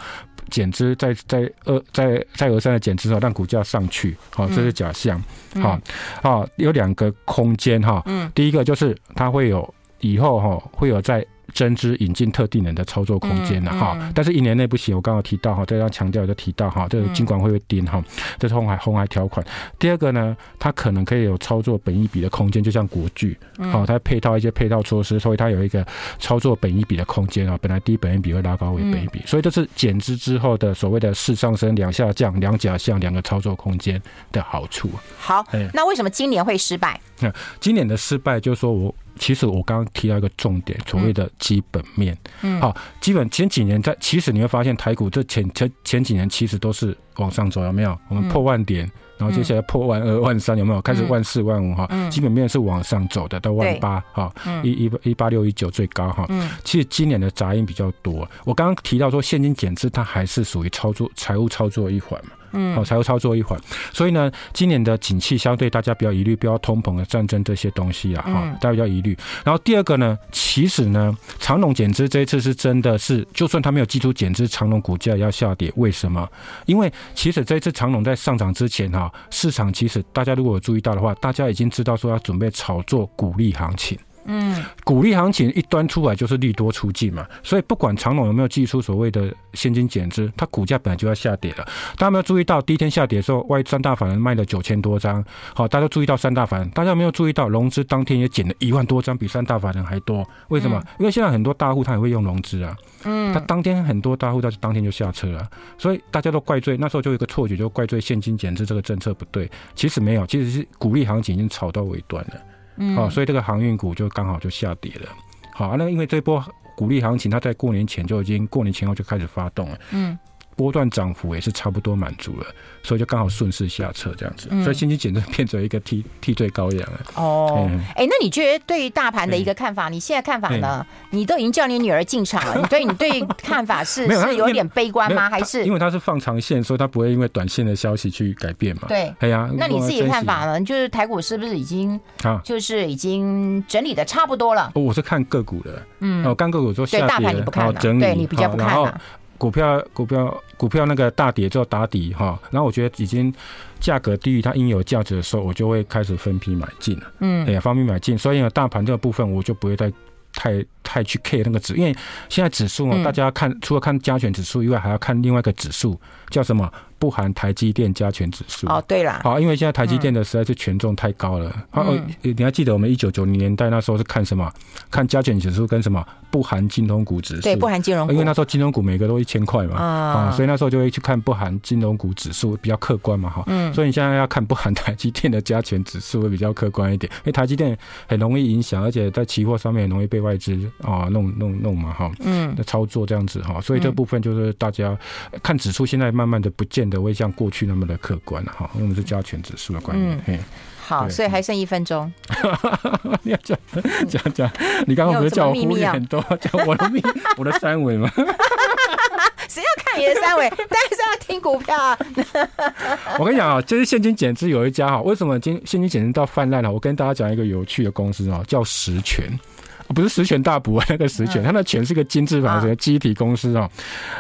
减资，在在二在在俄三的减资啊，让股价上去，好，这是假象。好，好，有两个空间哈，嗯，第一个就是它会有以后哈会有在。增资引进特定人的操作空间了哈，但是一年内不行。我刚刚提到哈，再要强调就提到哈，这个金管会会盯哈，这是红海红海条款。第二个呢，它可能可以有操作本一笔的空间，就像国巨，好，它配套一些配套措施，所以它有一个操作本一笔的空间啊。本来低本一笔会拉高为本一比，所以这是减资之后的所谓的四上升两下降两假象两个操作空间的好处。好，那为什么今年会失败？那今年的失败就是说我。其实我刚刚提到一个重点，所谓的基本面，嗯，好，基本前几年在，其实你会发现台股这前前前几年其实都是往上走，有没有？我们破万点，然后接下来破万二、万三，有没有？开始万四、万五哈，基本面是往上走的，到万八哈，一一一八六一九最高哈。其实今年的杂音比较多。我刚刚提到说现金减资，它还是属于操作财务操作一环嘛。嗯，好，财务操作一环。所以呢，今年的景气相对大家比较疑虑，不要通膨的战争这些东西啊，哈，大家比较疑虑。然后第二个呢，其实呢，长荣减资这一次是真的是，就算它没有基础减资，长隆股价要下跌，为什么？因为其实这一次长隆在上涨之前哈，市场其实大家如果有注意到的话，大家已经知道说要准备炒作股利行情。嗯，股利行情一端出来就是利多出尽嘛，所以不管长隆有没有寄出所谓的现金减资，它股价本来就要下跌了。大家有没有注意到第一天下跌的时候，外三大法人卖了九千多张？好，大家注意到三大法人，大家有没有注意到融资当天也减了一万多张，比三大法人还多？为什么？嗯、因为现在很多大户他也会用融资啊，嗯，他当天很多大户他就当天就下车了，所以大家都怪罪那时候就有一个错觉，就怪罪现金减资这个政策不对，其实没有，其实是鼓励行情已经炒到尾端了。嗯，好，所以这个航运股就刚好就下跌了。好，那因为这波股利行情，它在过年前就已经过年前后就开始发动了。嗯。波段涨幅也是差不多满足了，所以就刚好顺势下车这样子，嗯、所以现金简直变成一个替替罪羔羊了。哦，哎、欸，那你觉得对于大盘的一个看法，欸、你现在看法呢？欸、你都已经叫你女儿进场了，你对你对看法是 是有点悲观吗？还是因为它是放长线，所以它不会因为短线的消息去改变嘛？对，哎呀，那你自己的看法呢？就是台股是不是已经啊，就是已经整理的差不多了？哦，我是看个股的，嗯，哦，干个股做下跌，对大盘你不看了，对你比较不看了。股票股票股票那个大跌之后打底哈，然后我觉得已经价格低于它应有价值的时候，我就会开始分批买进了。嗯，哎呀，分批买进，所以呢，大盘这个部分我就不会再太太去 K 那个指，因为现在指数嘛，大家看除了看加权指数以外，还要看另外一个指数叫什么？不含台积电加权指数。哦，对了，好，因为现在台积电的实在是权重太高了。哦，你还记得我们一九九零年代那时候是看什么？看加权指数跟什么？不含金融股指数。对，不含金融股。因为那时候金融股每个都一千块嘛，啊，所以那时候就会去看不含金融股指数，比较客观嘛，哈。嗯。所以你现在要看不含台积电的加权指数会比较客观一点，因为台积电很容易影响，而且在期货上面很容易被外资啊弄弄弄嘛，哈。嗯。的操作这样子哈，所以这部分就是大家看指数现在慢慢慢的不见得会像过去那么的客观了哈，因为我们是加权指数的观念。嗯，好，所以还剩一分钟。你要讲讲讲，你刚刚不是叫我忽略很多，讲我的秘，我的三维吗？谁要看你的三围？但是要听股票啊。我跟你讲啊，就是现金减资有一家哈，为什么今现金减资到泛滥了？我跟大家讲一个有趣的公司啊，叫十銓。不是十全大补啊，那个十全，他的全是个金字旁是个机体公司哦。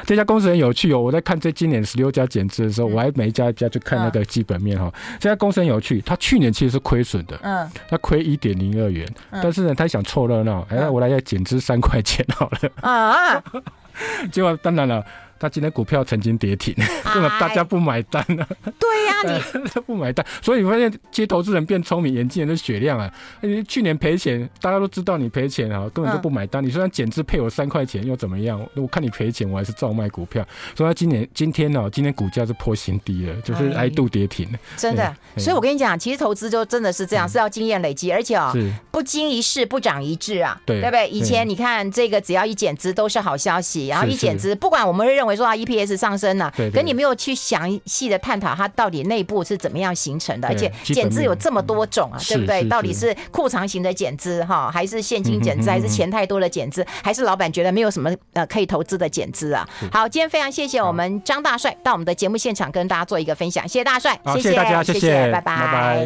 这家公司很有趣哦。我在看这今年十六家减资的时候，我还每一家一家去看那个基本面哈。这家公司很有趣，它去年其实是亏损的，嗯，它亏一点零二元，但是呢，他想凑热闹，哎，我来要减资三块钱好了啊。结果当然了。他今天股票曾经跌停，根本大家不买单啊。对呀，你不买单，所以你发现这些投资人变聪明，眼睛也是雪亮啊。你去年赔钱，大家都知道你赔钱啊，根本就不买单。你虽然减资配我三块钱又怎么样？我看你赔钱，我还是照卖股票。所以他今年今天呢，今天股价是破新低了，就是一度跌停。真的，所以我跟你讲，其实投资就真的是这样，是要经验累积，而且哦，不经一事不长一智啊，对不对？以前你看这个，只要一减资都是好消息，然后一减资，不管我们会认为。说啊，EPS 上升了，对，可你没有去详细的探讨它到底内部是怎么样形成的，而且减资有这么多种啊，对不对？到底是库藏型的减资哈，还是现金减资，还是钱太多的减资，还是老板觉得没有什么呃可以投资的减资啊？好，今天非常谢谢我们张大帅到我们的节目现场跟大家做一个分享，谢谢大帅，谢谢大家，谢谢，拜拜。